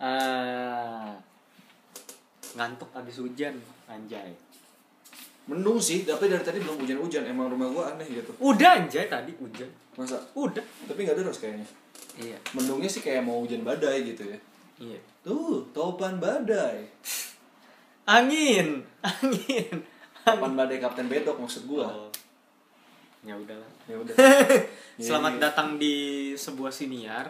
Ah, ngantuk habis hujan, anjay. Mendung sih, tapi dari tadi belum hujan-hujan. Emang rumah gua aneh gitu. Udah anjay tadi hujan. Masa? Udah. Tapi nggak deras kayaknya. Iya. Mendungnya sih kayak mau hujan badai gitu ya. Iya. Tuh, topan badai. Angin, angin. Topan badai Kapten Bedok maksud gua. Oh. Ya udahlah. Ya udah. Selamat Iya. datang di sebuah siniar,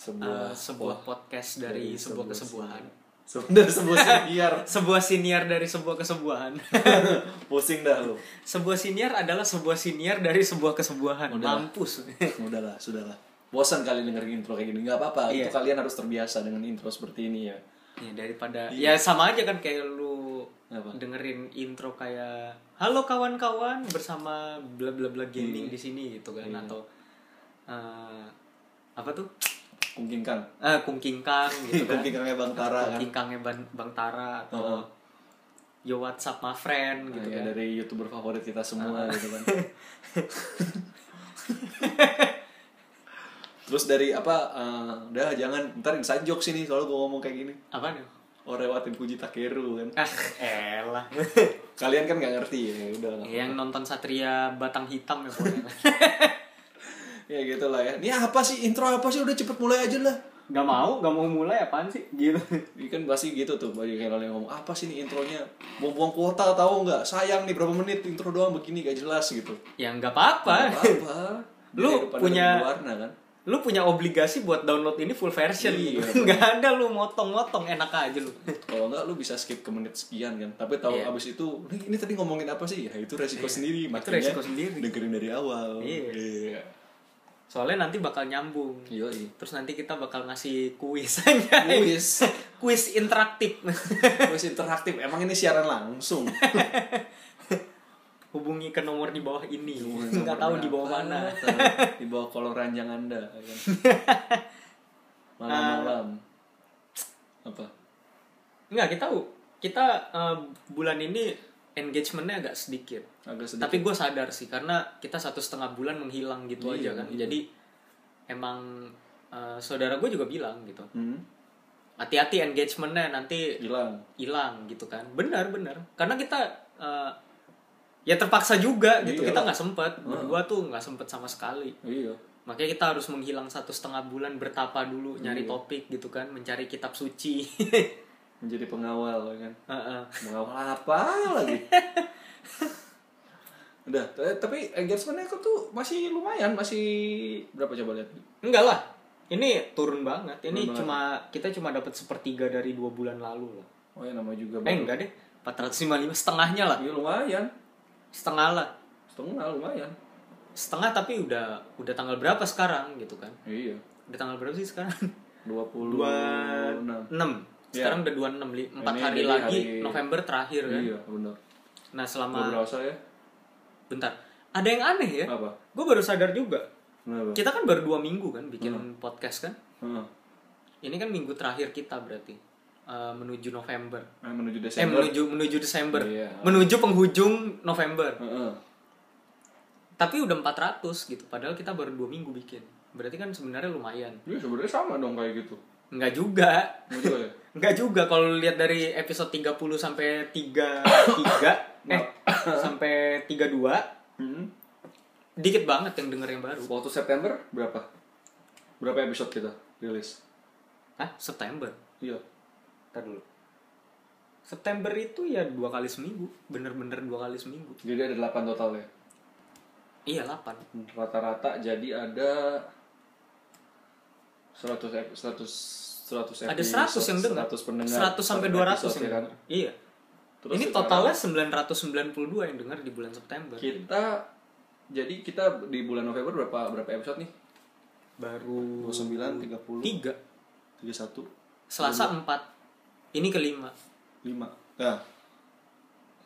sebuah eh, sebuah podcast dari, sebuah sebuah kesebuahan. Se- dari sebuah siniar. Sebuah siniar dari sebuah kesebuahan. Pusing dah lu. sebuah siniar adalah sebuah siniar dari sebuah kesebuahan. Udah. Mampus. Udahlah, sudahlah. Bosan kali dengerin intro kayak gini. nggak apa-apa. Iya. Itu kalian harus terbiasa dengan intro seperti ini ya. Ya daripada Iya. ya sama aja kan kayak lu Apa? dengerin intro kayak halo kawan-kawan bersama bla bla bla gaming di sini gitu kan Iya. atau eh, apa tuh Kungking Kang. eh kungkingkang gitu kan. Kungking Kangnya Bang Tara kan. kungkingkangnya bang, bang Tara atau Heeh. yo WhatsApp my friend gitu Nah, ya, kan. dari youtuber favorit kita semua gitu kan. Terus dari apa udah jangan ntar inside jokes ini soalnya gue ngomong kayak gini. Apa nih oh lewatin Puji Takeru kan. Ah elah. Kalian kan nggak ngerti ya udah yang nonton Satria Batang Hitam ya pokoknya ya gitu lah ya. Ini apa sih? Intro apa sih? Udah cepet mulai aja lah. Nggak mau nggak mau mulai apaan sih? Gitu. Ini kan pasti gitu tuh banyak yang yang ngomong apa sih nih intronya? Buang-buang kuota tahu nggak? Sayang nih berapa menit intro doang begini gak jelas gitu. Ya nggak apa-apa. Nggak apa Lu punya- warna kan? lu punya obligasi buat download ini full version. Iya. gitu. nggak ada lu motong-motong enak aja lu. Kalau enggak lu bisa skip ke menit sekian kan? Tapi tahu Iya. abis itu "Nih, ini tadi ngomongin apa sih? Ya itu resiko sendiri Itu makanya resiko sendiri. dengerin dari awal. Iya. iya soalnya nanti bakal nyambung Yoi. terus nanti kita bakal ngasih kuis aja Kuis. kuis interaktif Kuis interaktif. Emang ini siaran langsung. hubungi ke nomor di bawah ini nggak tahu di bawah mana. Di bawah kolor ranjang Anda. ya kan? Malam-malam. Apa? nggak kita kita eh, bulan ini engagementnya agak sedikit Agak sedikit. tapi gue sadar sih karena kita satu setengah bulan menghilang gitu Iya, aja kan iya. jadi emang eh, saudara gue juga bilang gitu Hmm, hati-hati engagementnya nanti hilang. hilang gitu kan benar benar karena kita eh, ya terpaksa juga gitu Iya. kita nggak sempet berdua tuh nggak sempet sama sekali Iya. makanya kita harus menghilang satu setengah bulan bertapa dulu nyari Iya. topik gitu kan mencari kitab suci Menjadi pengawal ya kan. Heeh. Mengawal apa lagi? Udah, t- tapi engagementnya aku tuh masih lumayan, masih berapa coba lihat? enggak lah ini turun banget ini Turun banget. cuma kita cuma dapat sepertiga dari dua bulan lalu lah Oh ya nama juga eh enggak deh 455 setengahnya lah Iya lumayan. setengah lah Setengah lumayan. setengah tapi udah udah tanggal berapa sekarang gitu kan Iya. udah tanggal berapa sih sekarang 26. dua enam. Sekarang udah dua enam empat Ini hari lagi hari- November terakhir kan Iya, benar. nah Gak selama berasa ya? bentar ada yang aneh ya Apa? gue baru sadar juga Kenapa? kita kan baru dua minggu kan bikin podcast kan Heeh. ini kan minggu terakhir kita berarti eh, menuju November Nah, menuju eh Desember. menuju menuju Desember Iya. menuju penghujung November Heeh. tapi udah 400 gitu padahal kita baru dua minggu bikin berarti kan sebenarnya lumayan Iya, sebenarnya sama dong kayak gitu. Enggak juga Enggak juga ya? Enggak juga kalau lihat dari episode 30 sampai 33 eh sampai 32 Hmm. dikit banget yang denger yang baru. Waktu September berapa? Berapa episode kita rilis? Hah? September. Iya. Ntar dulu. September itu ya dua kali seminggu, bener-bener dua kali seminggu. Jadi ada 8 total ya. Iya 8 Rata-rata jadi ada 100 ep- 100 100 Ada 100 yang dengar. 100 pendengar. 100 sampai per 200 episode, ya kan? Iya. Terus Ini sekarang totalnya 992 yang dengar di bulan September. kita jadi kita di bulan November berapa berapa episode nih? Baru 29, 30, 3 31, Selasa 4 Ini kelima 5. Nah.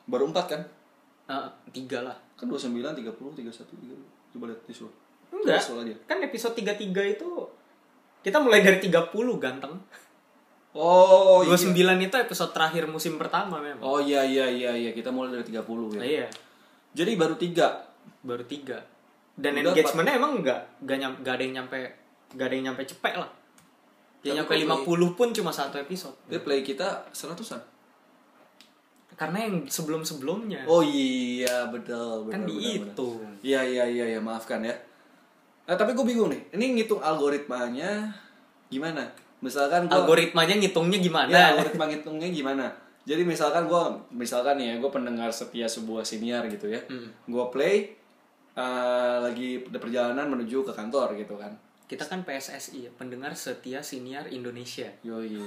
Baru 4 kan? Eh, tiga lah Kan 29, 30, 31, 30. Coba lihat visual. Enggak Visual aja. Kan episode 33 itu Kita mulai dari 30 ganteng Oh, 29 itu episode terakhir musim pertama memang Oh iya iya iya iya, kita mulai dari 30 ya. Nah, iya Jadi baru 3. Baru 3 dan Udah, engagementnya emang nggak nggak nyam, ada yang nyampe nggak ada yang nyampe cepet lah yang Tapi nyampe kalau 50 pun cuma satu episode Dia play kita seratusan. karena yang sebelum sebelumnya Oh iya, betul. kan benar, benar, benar. dihitung Iya iya iya ya maafkan ya. Nah, tapi gue bingung nih. Ini ngitung algoritmanya gimana? Misalkan gua, algoritmanya ngitungnya gimana ya, algoritma ngitungnya gimana? Jadi misalkan gue misalkan ya gue pendengar setia sebuah siniar gitu ya. Hmm. Gue play eh, lagi perjalanan menuju ke kantor gitu kan. Kita kan PSSI ya pendengar setia siniar Indonesia Yo iya.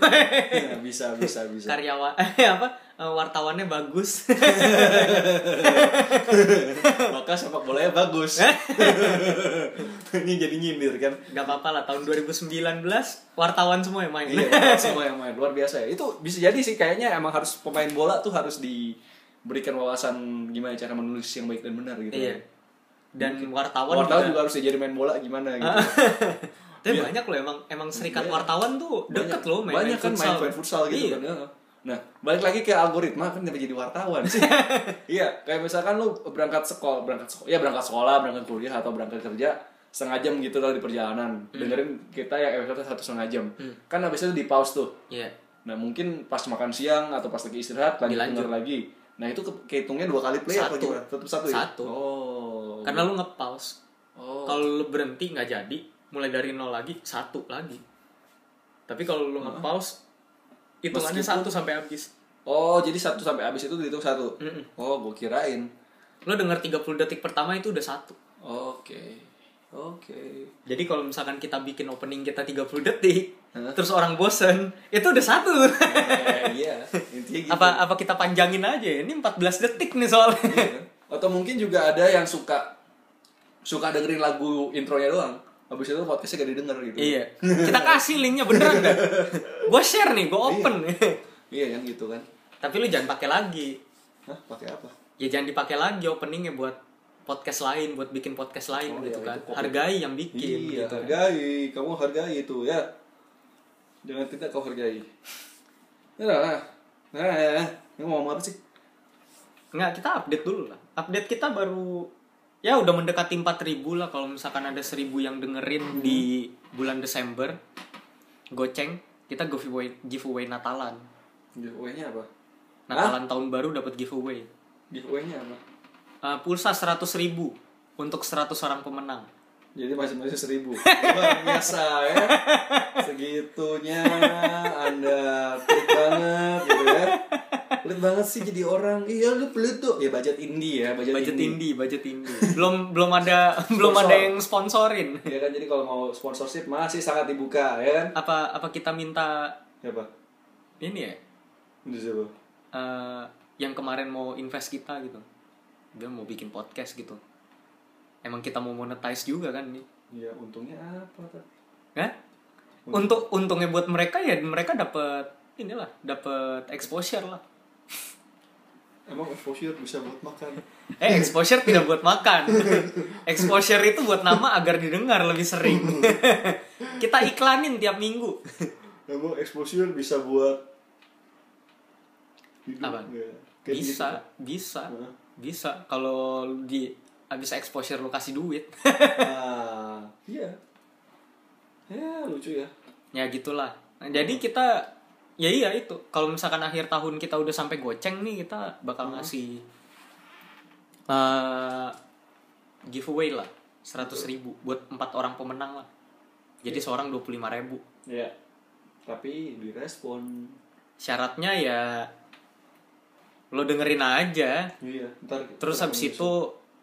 Ya, bisa bisa bisa. karyawan eh apa eh, wartawannya bagus Maka sepak bolanya bagus. Ini jadi nyindir kan. nggak apa-apa lah tahun 2019 wartawan semua yang main Iya, semua yang main luar biasa ya. Itu bisa jadi sih kayaknya emang harus pemain bola tuh harus diberikan wawasan gimana cara menulis yang baik dan benar gitu. iya dan wartawan, Wartawan juga, juga harus jadi main bola gimana gitu. tapi Iya. banyak loh emang emang serikat Banyak. wartawan tuh deket Banyak- loh main, banyak kan main main futsal gitu iya. kan. ya. Nah, balik lagi ke algoritma kan kenapa jadi wartawan sih? iya, kayak misalkan lu berangkat sekolah, berangkat sekolah, ya berangkat sekolah, berangkat kuliah atau berangkat kerja setengah jam gitu lah di perjalanan. Hmm. Dengerin kita yang episode satu setengah jam. Kan habis itu di pause tuh. Iya. Nah mungkin pas makan siang atau pas lagi istirahat lanjut Dilanjut. denger lagi. Nah itu ke- kehitungnya dua kali play apa Satu. gimana? Satu satu ya? Satu. Oh. karena lu nge-pause Oh. kalau lu berhenti nggak jadi mulai dari nol lagi satu lagi tapi kalau lu nge-pause hitungannya Meskipun- satu sampai habis Oh jadi satu sampai habis itu dihitung satu. Mm-mm. Oh gue kirain. lu denger 30 detik pertama itu udah satu Oke. Oke. jadi kalau misalkan kita bikin opening kita 30 detik Hah? terus orang bosen itu udah satu Eh, iya intinya gitu. apa apa kita panjangin aja ini 14 detik nih soalnya Iya. Atau mungkin juga ada yang suka suka dengerin lagu intronya doang. Habis itu podcastnya gak didengar gitu. iya kita kasih linknya beneran gak gue share nih gue open Iya yang gitu kan. tapi lu jangan pakai lagi Hah, pakai apa? ya jangan dipakai lagi openingnya buat podcast lain buat bikin podcast lain Oh, gitu iya, kan itu hargai yang bikin Iya, gitu kan. hargai. Kamu hargai itu ya. Jangan tidak kau hargai. Nah, nah, nah, nah. Ini mau ngomong apa sih? nggak kita update dulu lah update kita baru ya udah mendekati 4000 lah kalau misalkan ada 1000 yang dengerin di bulan Desember goceng kita giveaway giveaway Natalan Giveaway-nya apa? Natalan tahun baru dapat giveaway Giveaway-nya apa? Uh, pulsa 100.000 untuk 100 orang pemenang Jadi masing-masing seribu. Luar biasa ya. Segitunya Anda pelit banget gitu ya. Pelit banget sih jadi orang. Iya lu pelit tuh. Ya budget indie ya, budget, budget indie. indie budget indie belum belum ada belum ada yang sponsorin Ya kan jadi kalau mau sponsorship masih sangat dibuka ya kan? apa apa kita minta Siapa? ini ya Ini siapa? eh, yang kemarin mau invest kita gitu dia mau bikin podcast gitu emang kita mau monetize juga kan nih Ya untungnya apa? Hah? untuk untungnya buat mereka ya mereka dapat inilah dapat exposure lah Emang exposure bisa buat makan? eh exposure tidak buat makan exposure itu buat nama agar didengar lebih sering kita iklanin tiap minggu Emang exposure bisa buat hidup Apa? Kayak bisa gitu. bisa Hah? Bisa kalau di habis exposure lu kasih duit. Ah, iya. Ya lucu ya. ya gitulah. Nah, jadi kita ya iya itu. Kalau misalkan akhir tahun kita udah sampai goceng nih kita bakal ngasih eh giveaway lah seratus ribu buat empat orang pemenang lah. Jadi seorang dua puluh ribu. Ya. Tapi direspon. syaratnya ya lo dengerin aja Iya. Ntar. terus habis itu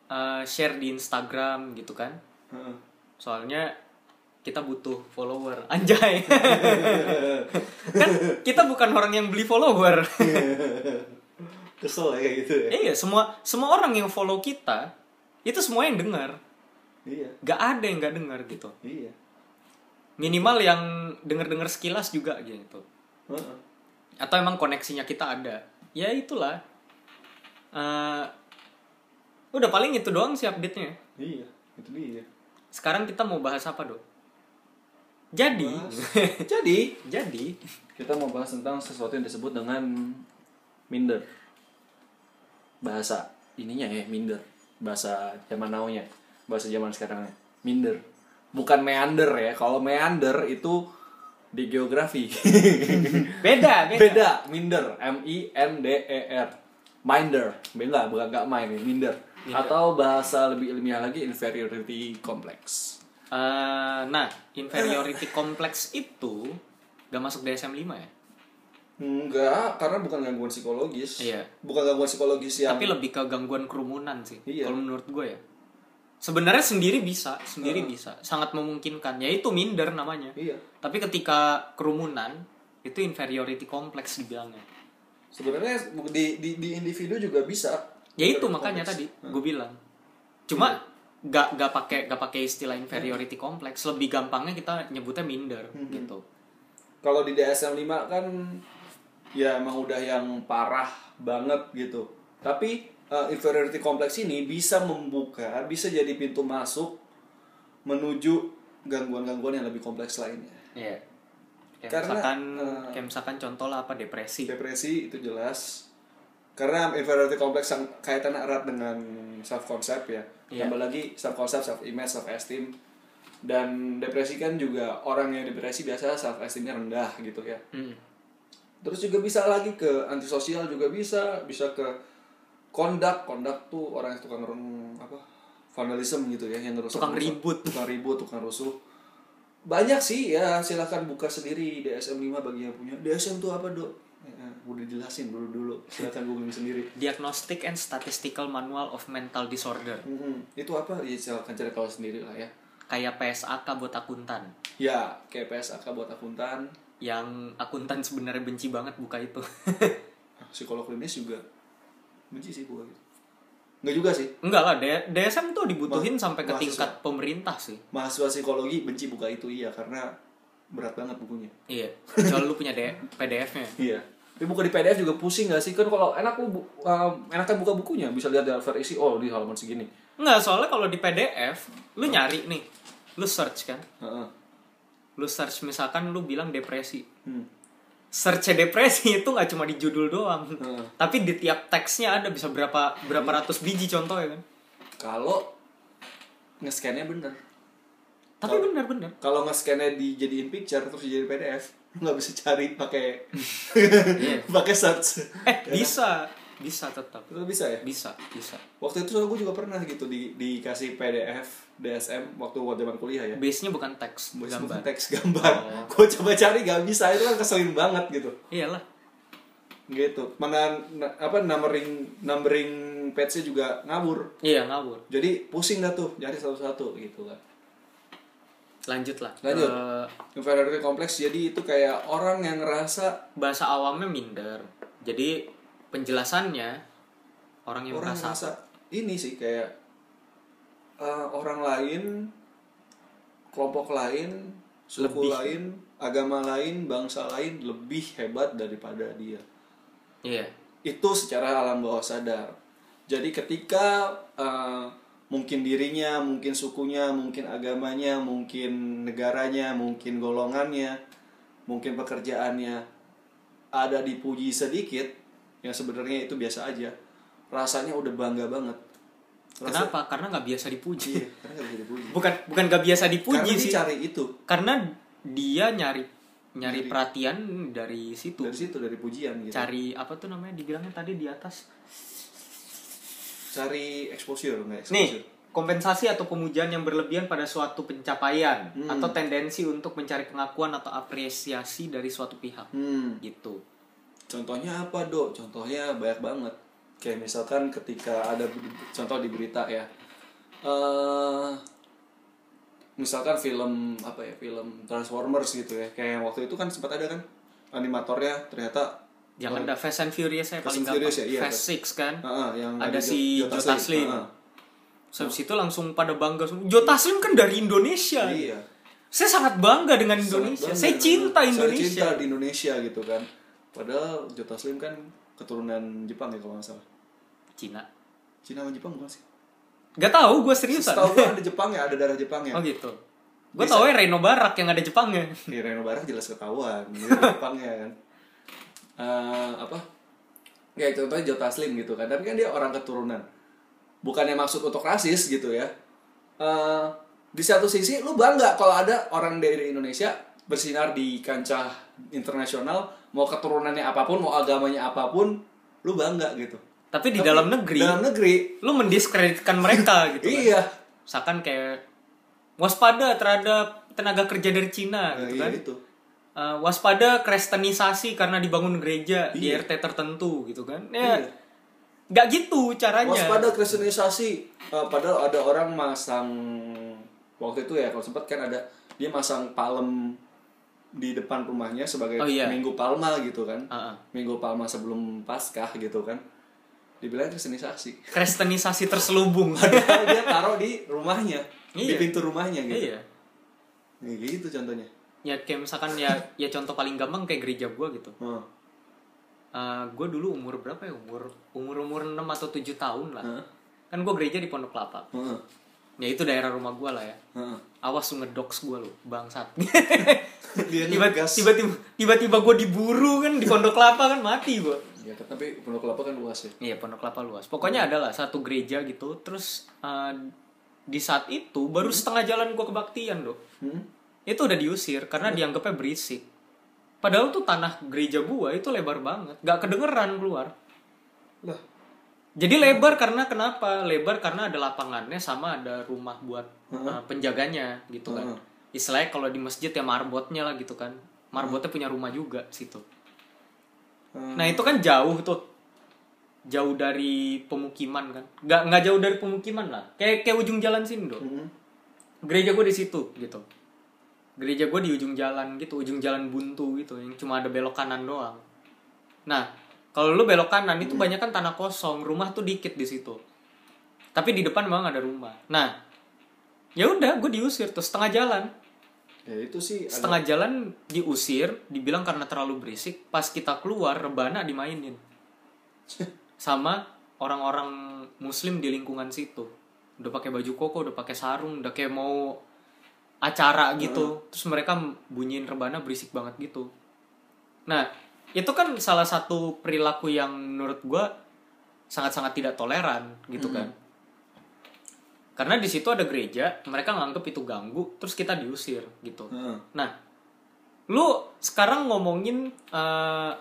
eh, share di Instagram gitu kan Heeh. soalnya kita butuh follower anjay kan kita bukan orang yang beli follower Kesel ya kayak gitu ya. iya semua semua orang yang follow kita itu semua yang dengar Iya. gak ada yang gak dengar gitu Iya. minimal yang denger dengar sekilas juga gitu Heeh. atau emang koneksinya kita ada ya itulah Eh, udah paling itu doang sih update nya Iya. Itu dia. sekarang kita mau bahas apa dok jadi Jadi jadi kita mau bahas tentang sesuatu yang disebut dengan minder. Bahasa ininya ya minder. Bahasa zaman now-nya. bahasa zaman sekarang minder bukan meander ya kalau meander itu di geografi Beda, beda. beda minder m i n d e r minder beda bukan gak main ya minder atau bahasa lebih ilmiah lagi inferiority complex Eh, nah, inferiority complex itu gak masuk DSM 5 ya? enggak karena bukan gangguan psikologis Iya. bukan gangguan psikologis yang Tapi lebih ke gangguan kerumunan sih. Iya. Kalau menurut gue ya. Sebenarnya sendiri bisa, sendiri bisa, sangat memungkinkan. Ya itu minder namanya. iya Tapi ketika kerumunan itu inferiority complex dibilangnya. sebenarnya di, di di individu juga bisa Ya itu makanya complex. tadi gue bilang. Cuma gak gak pakai gak pakai istilah inferiority complex. Lebih gampangnya kita nyebutnya minder gitu. kalau di DSM 5 kan ya emang udah yang parah banget gitu. Tapi uh, inferiority complex ini bisa membuka, bisa jadi pintu masuk menuju gangguan-gangguan yang lebih kompleks lainnya. Iya. Kayak Karena, misalkan eh, kayak misalkan contoh lah apa depresi. Depresi itu jelas. Karena inferiority complex yang kaitannya erat dengan self concept ya. Iya. Tambah lagi self concept, self image, self esteem. Dan depresi kan juga orang yang depresi biasa self esteemnya rendah gitu ya. Hmm. Terus juga bisa lagi ke antisosial juga bisa, bisa ke kondak, kondak tuh orang yang tukang apa vandalism gitu ya, yang ngerusak Tukang ribut. tukang ribut, tukang rusuh. Banyak sih ya, silahkan buka sendiri DSM 5 bagi yang punya. DSM tuh apa, Dok? Ya, udah jelasin dulu dulu. Silahkan googling sendiri. Diagnostic and Statistical Manual of Mental Disorder. Mm-mm. Itu apa? Ya silahkan cari tahu sendiri lah ya. Kayak PSAK buat akuntan. Ya, kayak PSAK buat akuntan, Yang akuntan sebenarnya benci banget buka itu. psikolog klinis juga benci sih buka gitu. Enggak juga sih. Enggak lah, DSM tuh dibutuhin Ma- sampai ke mahasiswa. tingkat pemerintah sih. mahasiswa psikologi benci buka itu iya karena berat banget bukunya Iya. Kecuali lu punya PDF-nya. iya tapi buka di PDF juga pusing gak sih kan kalau enak lu bu- um, enakan buka bukunya bisa lihat daftar isi oh di halaman segini Enggak, soalnya kalau di PDF, lu nyari nih. Lu search kan. Heeh. Lu search misalkan lu bilang depresi. Hmm. Search depresi itu nggak cuma di judul doang. Heeh. Tapi di tiap teksnya ada bisa berapa berapa ratus biji contoh ya kan. kalau nge-scannya bener Tapi benar-benar. kalau nge-scannya dijadiin picture terus jadi PDF nggak bisa cari pakai Iya. pakai search Eh, bisa. Bisa tetap. itu bisa ya Bisa, bisa. waktu itu gue juga pernah gitu di dikasih PDF DSM waktu zaman kuliah ya Base-nya bukan teks, Bukan gambar. teks gambar Oh. gue coba cari gak bisa itu kan keselin banget gitu Iyalah. gitu mana na- apa numbering numbering page-nya juga ngabur Iya, ngawur. jadi pusing dah tuh cari satu-satu gitu kan Lanjut lah. Lanjut. ke inferiority complex jadi itu kayak orang yang ngerasa bahasa awamnya minder. Jadi penjelasannya orang yang orang merasa ini sih kayak eh, orang lain kelompok lain suku Lebih. lain agama lain bangsa lain lebih hebat daripada dia Iya. itu secara alam bawah sadar. Jadi ketika uh, mungkin dirinya, mungkin sukunya, mungkin agamanya, mungkin negaranya, mungkin golongannya, mungkin pekerjaannya ada dipuji sedikit, yang sebenarnya itu biasa aja, rasanya udah bangga banget. Rasa- Kenapa? Karena nggak biasa dipuji. Iya, karena nggak bisa dipuji. Bukan bukan nggak biasa dipuji karena sih. cari itu Karena dia nyari nyari Nyari. perhatian dari situ. dari situ dari pujian gitu. Cari apa tuh namanya dibilangnya tadi di atas. Cari exposure nggak exposure? Nih, kompensasi atau pemujaan yang berlebihan pada suatu pencapaian Hmm. atau tendensi untuk mencari pengakuan atau apresiasi dari suatu pihak. Hmm. Gitu. Contohnya apa dok? Contohnya banyak banget. Kayak misalkan ketika ada contoh di berita ya, eh misalkan film apa ya film Transformers gitu ya, kayak yang waktu itu kan sempat ada kan animatornya ternyata Jangan ada Fast and Furious ya Fast paling and Furious gampang. ya, iya, Fast Six kan. Ah, ah, yang Ada si Jota Jota Slim. Ah, ah. So, habis itu langsung pada bangga. Jota Slim kan dari Indonesia. Iya. Saya sangat bangga dengan Sangat Indonesia. bangga Saya dengan- cinta Saya Indonesia. cinta di Indonesia gitu kan. Padahal Jota Slim kan keturunan Jepang ya kalau nggak salah. Cina. Cina sama Jepang bukan sih? Gak tahu, gue seriusan. Setahu gue ada Jepang ya, ada darah Jepang ya. Oh gitu. Gue tau ya Reno Barak yang ada Jepangnya. Di Reno Barak jelas ketahuan, Jepangnya kan. Eh, apa? Kayak contohnya Jota Slim gitu kan, tapi kan dia orang keturunan. Bukannya maksud untuk rasis gitu ya. eh, di satu sisi lu bangga kalau ada orang dari Indonesia bersinar di kancah internasional mau keturunannya apa pun mau agamanya apa pun lu bangga gitu Tapi di Tapi dalam negeri, dalam negeri lu mendiskreditkan mereka gitu kan. iya Misalkan kayak waspada terhadap tenaga kerja dari Cina Nah, gitu iya kan. itu Uh, waspada kristenisasi karena dibangun gereja di Iya. RT tertentu gitu kan. Ya, Iya. nggak gitu caranya. waspada kristenisasi Eh, padahal ada orang masang waktu itu ya kalau sempat kan ada dia masang palem di depan rumahnya sebagai Oh, iya. minggu palma gitu kan Ah, ah. minggu palma sebelum paskah gitu kan dibilang kristenisasi Kristenisasi terselubung. padahal dia taruh di rumahnya di Iya. pintu rumahnya gitu iya. Ya, gitu contohnya Ya kayak misalkan ya ya contoh paling gampang kayak gereja gua gitu. oh. gue dulu umur berapa ya umur umur umur 6 atau 7 tahun lah Heeh. kan gue gereja di Pondok Kelapa Heeh. Ya itu daerah rumah gue lah ya. Heeh. awas lu ngedox gue lo bangsat. Dia tiba ngegas. tiba tiba tiba tiba gue diburu kan di Pondok Kelapa kan mati gue ya tapi pondok kelapa kan luas ya. Iya Pondok Kelapa luas. Pokoknya ada lah satu gereja gitu terus eh, di saat itu baru setengah jalan gue kebaktian loh hmm? itu udah diusir karena dianggapnya berisik. Padahal tuh tanah gereja gua itu lebar banget gak kedengeran keluar. Lah Jadi lebar karena kenapa? Lebar karena ada lapangannya sama ada rumah buat uh, penjaganya gitu kan. Heeh. Istilahnya kalau di masjid ya marbotnya lah gitu kan. Marbotnya punya rumah juga situ. Hmm. Nah itu kan jauh tuh, jauh dari pemukiman kan. Nggak nggak jauh dari pemukiman lah. Kayak kayak ujung jalan sini dong. Hmm. Gereja gue di situ gitu. Gereja gue di ujung jalan gitu, ujung jalan buntu gitu, yang cuma ada belok kanan doang. Nah kalau lu belok kanan itu banyak kan tanah kosong, rumah tuh dikit di situ. Tapi di depan memang ada rumah. Nah ya udah gue diusir tuh setengah jalan. Ya itu sih ada- setengah jalan diusir dibilang karena terlalu berisik pas kita keluar rebana dimainin. Sama orang-orang muslim di lingkungan situ. Udah pakai baju koko udah pakai sarung udah kayak mau acara gitu. Terus mereka bunyiin rebana berisik banget gitu. Nah itu kan salah satu perilaku yang menurut gua sangat-sangat tidak toleran gitu kan. Karena di situ ada gereja mereka nganggep itu ganggu terus kita diusir gitu. Heeh. Nah, lu sekarang ngomongin eh,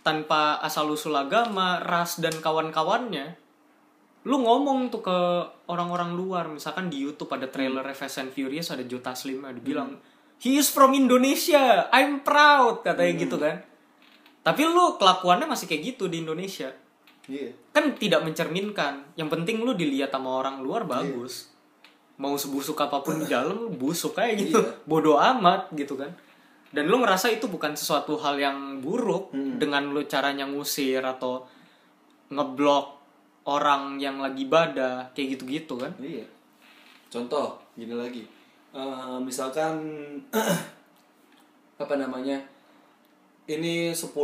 tanpa asal usul agama, ras dan kawan-kawannya, lu ngomong tuh ke orang-orang luar, misalkan di YouTube ada trailer Fast and Furious ada Joe Taslim ada bilang he is from Indonesia, I'm proud katanya gitu kan. Tapi lu kelakuannya masih kayak gitu di Indonesia. iya Kan tidak mencerminkan. Yang penting lu dilihat sama orang luar bagus. Mau sebusuk apa pun di dalam lu busuk kayak gitu. Iya. Bodoh amat gitu kan. Dan lu ngerasa itu bukan sesuatu hal yang buruk dengan lu caranya ngusir atau ngeblok orang yang lagi ibadah kayak gitu-gitu kan. Iya. Contoh, gini lagi. Eh, misalkan apa namanya? Ini 10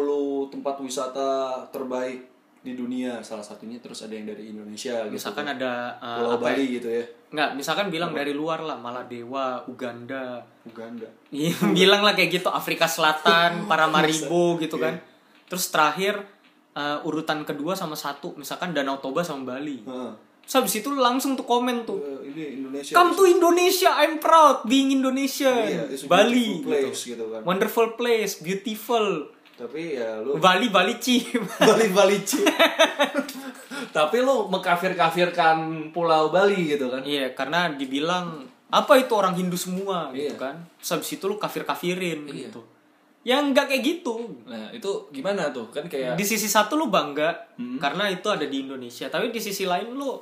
tempat wisata terbaik di dunia salah satunya terus ada yang dari Indonesia gitu. Misalkan ada eh, Pulau apa ya? Bali gitu ya. Nggak, misalkan bilang dari luar lah, Maladewa, Uganda, Uganda. Iya, bilang lah kayak gitu Afrika Selatan, Paramaribo gitu kan. Terus terakhir uh, urutan kedua sama satu, misalkan Danau Toba sama Bali. Heeh. Terus habis itu langsung tuh komen tuh. Eh, ini Indonesia. Come to Indonesia, I'm proud being Indonesia. Iya, it's a Bali place, gitu. gitu kan. Wonderful place, beautiful. Tapi ya lu Bali Bali Ci. Bali Bali Ci. Tapi lu mengkafir-kafirkan Pulau Bali gitu kan. Iya, karena dibilang apa itu orang Hindu semua gitu Iya. kan. Terus habis itu lu kafir-kafirin Iya. gitu. Yang enggak kayak gitu. Nah, itu gimana tuh? Kan kayak di sisi satu lu bangga Hmm. karena itu ada di Indonesia tapi di sisi lain lu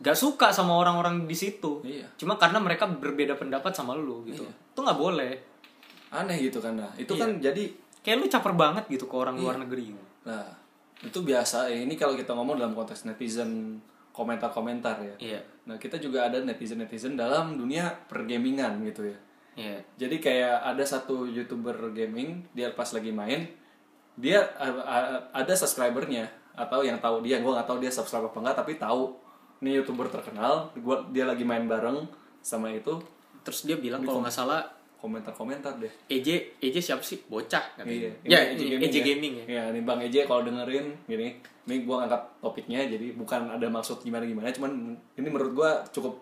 gak suka sama orang-orang di situ Iya. cuma karena mereka berbeda pendapat sama lu gitu itu nggak boleh aneh gitu kan. Nah, itu Iya. kan jadi kayak lu caper banget gitu ke orang Iya. luar negeri Nah, itu biasa. Ini kalau kita ngomong dalam konteks netizen komentar-komentar ya. iya Nah, kita juga ada netizen-netizen dalam dunia pergamingan gitu ya. iya Jadi kayak ada satu youtuber gaming, dia pas lagi main, dia ada subscribernya atau yang tahu dia, gue nggak tahu dia subscriber apa enggak, tapi tahu ini youtuber terkenal, gua dia lagi main bareng sama itu. Terus dia bilang kalau nggak salah komentar-komentar deh. EJ EJ siapa sih? Bocah katanya. Iya, ya ini EJ gaming, ya. Ya, nih Bang Eje kalau dengerin gini, ini gua ngangkat topiknya jadi bukan ada maksud gimana-gimana, cuman ini menurut gua cukup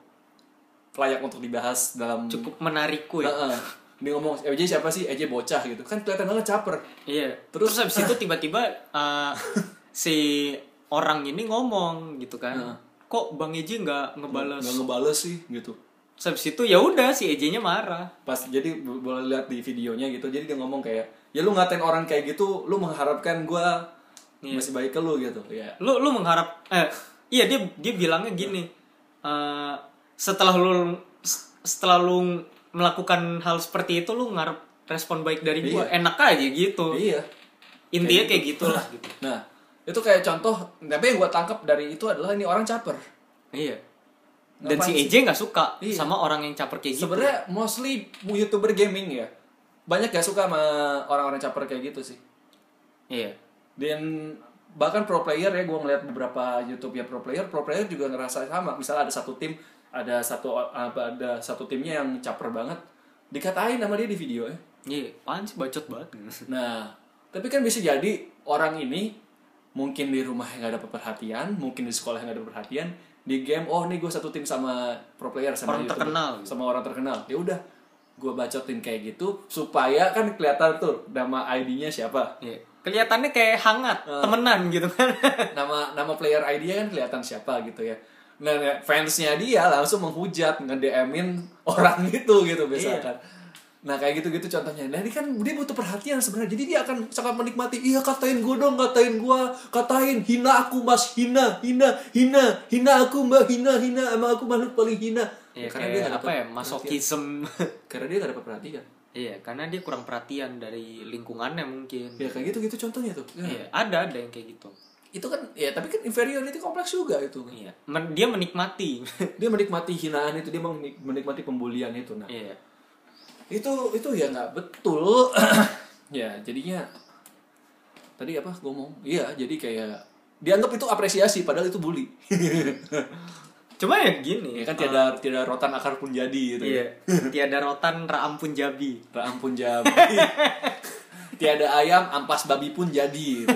layak untuk dibahas dalam cukup menarikku ya. Heeh. dia ngomong EJ siapa sih? EJ bocah gitu. Kan kelihatan banget caper. Iya. Terus- terus, habis itu tiba-tiba uh, si orang ini ngomong gitu kan. Heeh. Kok bang Eji nggak ngebales? Nggak ngebales sih gitu. Habis itu ya udah si Eji-nya marah. Pas jadi bo- boleh lihat di videonya gitu jadi dia ngomong kayak ya lu ngatain orang kayak gitu lu mengharapkan gua Iya. masih baik ke lu gitu. Ya lu lu mengharap eh iya dia dia bilangnya gini eh, setelah lu setelah lu melakukan hal seperti itu lu ngarep respon baik dari gua. Iya. enak aja gitu. Iya. Intinya kayak gitulah gitu. nah itu kayak contoh tapi yang gua tangkap dari itu adalah ini orang caper. Iya. Dan si Ngapain EJ nggak suka Iya. sama orang yang caper kayak gitu. Sebenarnya mostly youtuber gaming ya. Banyak gak suka sama orang-orang caper kayak gitu sih. Iya. Dan bahkan pro player ya gue ngeliat beberapa YouTube ya pro player pro player juga ngerasa sama. Misalnya ada satu tim ada satu apa ada satu timnya yang caper banget dikatain sama dia di video ya. Iya apaan sih bacot banget. Nah tapi kan bisa jadi orang ini mungkin di rumah nggak dapat perhatian mungkin di sekolah nggak dapat perhatian di game oh nih gue satu tim sama pro player sama Orang YouTuber, terkenal. sama orang terkenal ya udah gue bacotin kayak gitu supaya kan kelihatan tuh nama ID-nya siapa iya kelihatannya kayak hangat Ah. temenan gitu kan nama nama player ID-nya kan kelihatan siapa gitu ya. Nah, fansnya dia langsung menghujat, nge-DM-in orang itu gitu misalkan. Nah, kayak gitu-gitu contohnya. Nah, ini kan dia butuh perhatian sebenarnya. Jadi dia akan sangat menikmati. Iya, katain gue dong, katain gue, katain hina aku Mas, hina, hina, hina, hina aku Mbak, hina, hina, emang aku makhluk paling hina. Iya, karena dia nggak apa ya masokism Karena dia gak dapat perhatian. iya karena dia kurang perhatian dari lingkungannya mungkin Ya kayak gitu-gitu contohnya tuh. Ya. iya ada ada yang kayak gitu Itu kan ya tapi kan inferiority kompleks juga itu. iya Men- dia menikmati Dia menikmati hinaan itu, dia menik- menikmati pembulian itu. Nah, iya itu itu ya nggak betul. Ya jadinya tadi apa gue ngomong? Iya jadi kayak dianggap itu apresiasi padahal itu bully. Cuma ya gini ya kan tiada tiada rotan akar pun jadi gitu iya tiada rotan raam pun jabi. Ya ampun jabi. Tiada ayam ampas babi pun jadi gitu.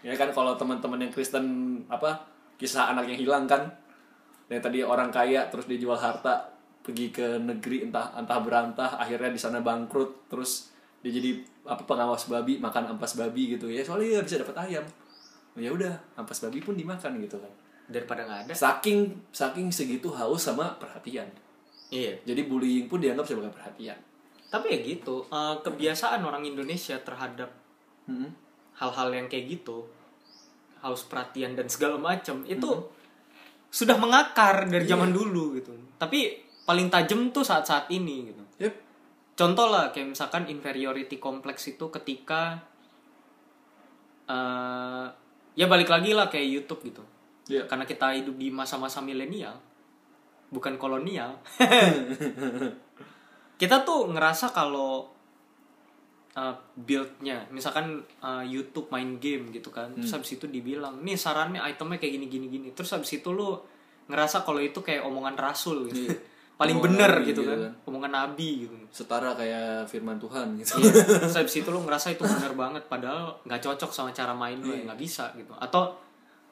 ya kan kalau teman-teman yang Kristen apa kisah anak yang hilang kan. Yang tadi orang kaya terus dia jual harta pergi ke negeri entah entah berantah akhirnya di sana bangkrut terus dia jadi apa pengawas babi makan ampas babi gitu. Ya soalnya dia bisa dapat ayam. Ya udah ampas babi pun dimakan gitu kan. Daripada nggak ada. Saking saking segitu haus sama perhatian. Iya. Jadi bullying pun dianggap sebagai perhatian. Tapi ya gitu eh, kebiasaan orang Indonesia terhadap Hmm. hal-hal yang kayak gitu haus perhatian dan segala macam itu Hmm. sudah mengakar dari Iya. zaman dulu gitu. Tapi paling tajam tuh saat-saat ini gitu Yep. contoh lah kayak misalkan inferiority complex itu ketika eh ya balik lagi lah kayak YouTube gitu Iya. karena kita hidup di masa-masa milenial bukan kolonial kita tuh ngerasa kalau uh, buildnya misalkan uh, YouTube main game gitu kan terus habis itu dibilang nih sarannya itemnya kayak gini gini gini terus habis itu lu ngerasa kalau itu kayak omongan rasul gitu Iya. paling Omongan bener nabi gitu gitu kan kan. omongan nabi gitu setara kayak firman Tuhan gitu Iya. Terus habis itu lu ngerasa itu bener banget padahal nggak cocok sama cara main lu Iya. nggak bisa gitu. Atau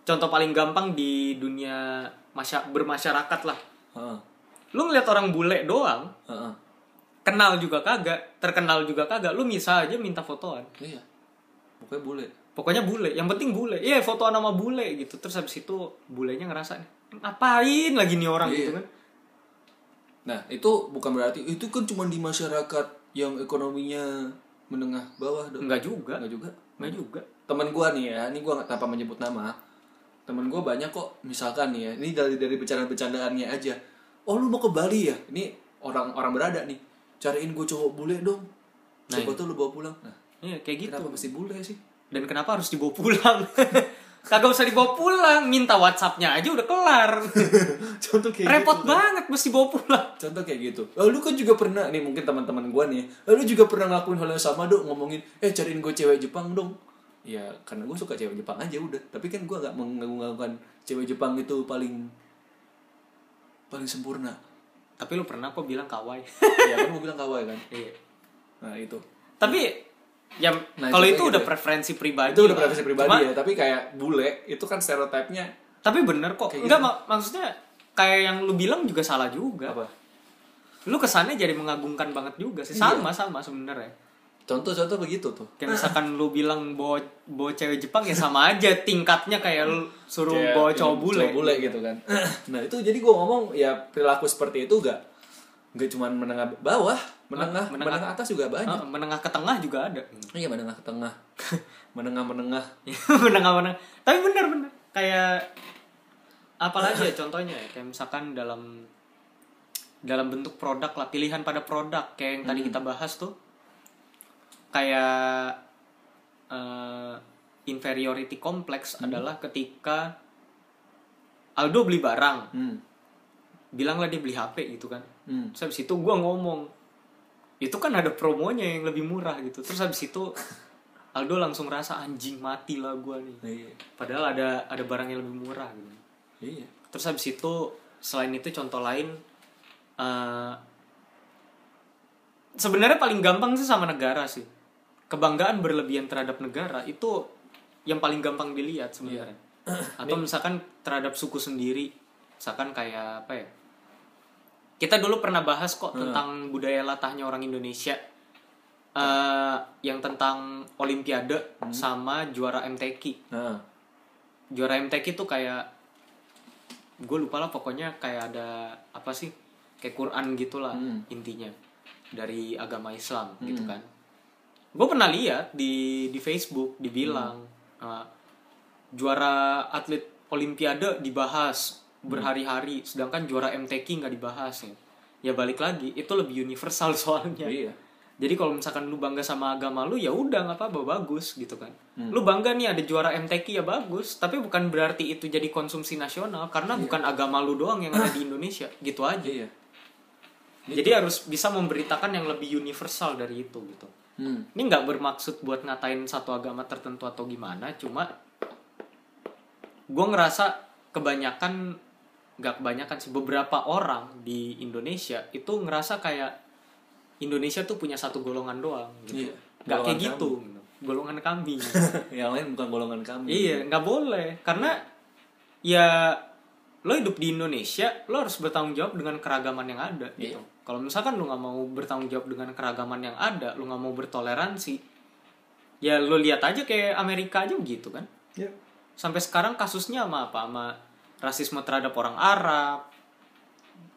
contoh paling gampang di dunia masya bermasyarakat lah. Heeh. Lu ngeliat orang bule doang, Heeh. kenal juga kagak, terkenal juga kagak, lu bisa aja minta fotoan. Iya. Pokoknya bule. Pokoknya bule, yang penting bule. Iya, fotoan sama bule gitu. Terus habis itu bulenya ngerasa ngapain lagi nih orang Iya. gitu kan. Nah, itu bukan berarti itu kan cuma di masyarakat yang ekonominya menengah bawah dong. Enggak juga. Enggak juga. Enggak juga. Temen gua nih ya, ini gua nggak tanpa menyebut nama. Temen gua banyak kok, misalkan nih ya, ini dari dari bercanda-bercandaannya aja. Oh, lu mau ke Bali ya? Ini orang orang berada nih. Cariin gue cowok bule dong. Nah, Siapa tuh lu bawa pulang. Nah, Iya, kayak gitu. kenapa mesti bule sih? Dan kenapa harus dibawa pulang? Kagak usah dibawa pulang, minta WhatsApp-nya aja udah kelar. Contoh kayak Repot gitu. banget mesti bawa pulang. Contoh kayak gitu. Oh, lu kan juga pernah nih mungkin teman-teman gua nih. "Eh, Lu juga pernah ngelakuin hal yang sama dong ngomongin, "Eh, cariin gue cewek Jepang dong." Ya, karena gue suka cewek Jepang aja udah. Tapi kan gua nggak mengagung-agungkan cewek Jepang itu paling paling sempurna. Tapi lu pernah kok bilang kawaii. ya kan mau bilang kawaii kan. iya. Nah, itu. Tapi ya Nah, kalau itu itu udah gitu preferensi pribadi. itu udah preferensi pribadi Cuma- ya, tapi kayak bule itu kan stereotipnya Tapi bener kok. Enggak gitu. mak- maksudnya kayak yang lu bilang juga salah juga. apa? lu kesannya jadi mengagungkan banget juga sih Iya. sama sama sebenarnya Contoh-contoh begitu tuh. kayak misalkan lu bilang bawa bawa cewek Jepang ya sama aja tingkatnya kayak lu suruh Kayak bawa ini, cowok bule cowok bule gitu kan. nah, itu jadi gua ngomong ya perilaku seperti itu gak gak cuma menengah bawah, menengah, menengah. menengah, atas juga banyak. Ah, menengah ke tengah juga ada. Iya, menengah ke tengah. Menengah-menengah. menengah menengah tapi bener bener kayak apalagi ya contohnya? Ya kayak misalkan dalam dalam bentuk produk lah pilihan pada produk. Kayak yang tadi kita bahas tuh. Kayak eh, inferiority complex adalah ketika Aldo beli barang. Hmm. bilanglah dia beli HP gitu kan Hmm. terus habis itu gue ngomong itu kan ada promonya yang lebih murah gitu terus habis itu Aldo langsung rasa anjing mati lah gue nih Iya. padahal ada ada barang yang lebih murah gitu Iya. terus habis itu selain itu contoh lain eh, sebenarnya paling gampang sih sama negara sih kebanggaan berlebihan terhadap negara itu yang paling gampang dilihat sebenarnya atau misalkan terhadap suku sendiri misalkan kayak apa ya kita dulu pernah bahas kok tentang budaya latahnya orang Indonesia. Eh yang tentang Olimpiade sama juara MTQ Nah, juara MTQ itu kayak gue lupa lah pokoknya kayak ada apa sih kayak Quran gitulah Hmm. intinya dari agama Islam gitu kan. Gue pernah lihat di di Facebook dibilang uh, juara atlet Olimpiade dibahas berhari-hari sedangkan juara MTQ nggak dibahas ya ya balik lagi itu lebih universal soalnya iya. jadi kalau misalkan lu bangga sama agama lu ya udah nggak apa-apa bagus gitu kan. Lu bangga nih ada juara MTQ ya bagus, tapi bukan berarti itu jadi konsumsi nasional karena bukan agama lu doang yang ada di Indonesia, gitu aja. Iya. Jadi harus bisa memberitakan yang lebih universal dari itu gitu. Hmm. Ini nggak bermaksud buat ngatain satu agama tertentu atau gimana, cuma gue ngerasa kebanyakan nggak kebanyakan sih beberapa orang di Indonesia itu ngerasa kayak Indonesia tuh punya satu golongan doang gitu. Iya. Nggak kayak Golongan gitu. Golongan kambing. yang lain bukan golongan kami. iya, nggak boleh. Karena ya lo hidup di Indonesia, lo harus bertanggung jawab dengan keragaman yang ada gitu. Kalau misalkan lo nggak mau bertanggung jawab dengan keragaman yang ada, lo nggak mau bertoleransi, ya lo lihat aja kayak Amerika aja begitu kan. Iya. Sampai sekarang kasusnya sama apa? Sama rasisme terhadap orang Arab,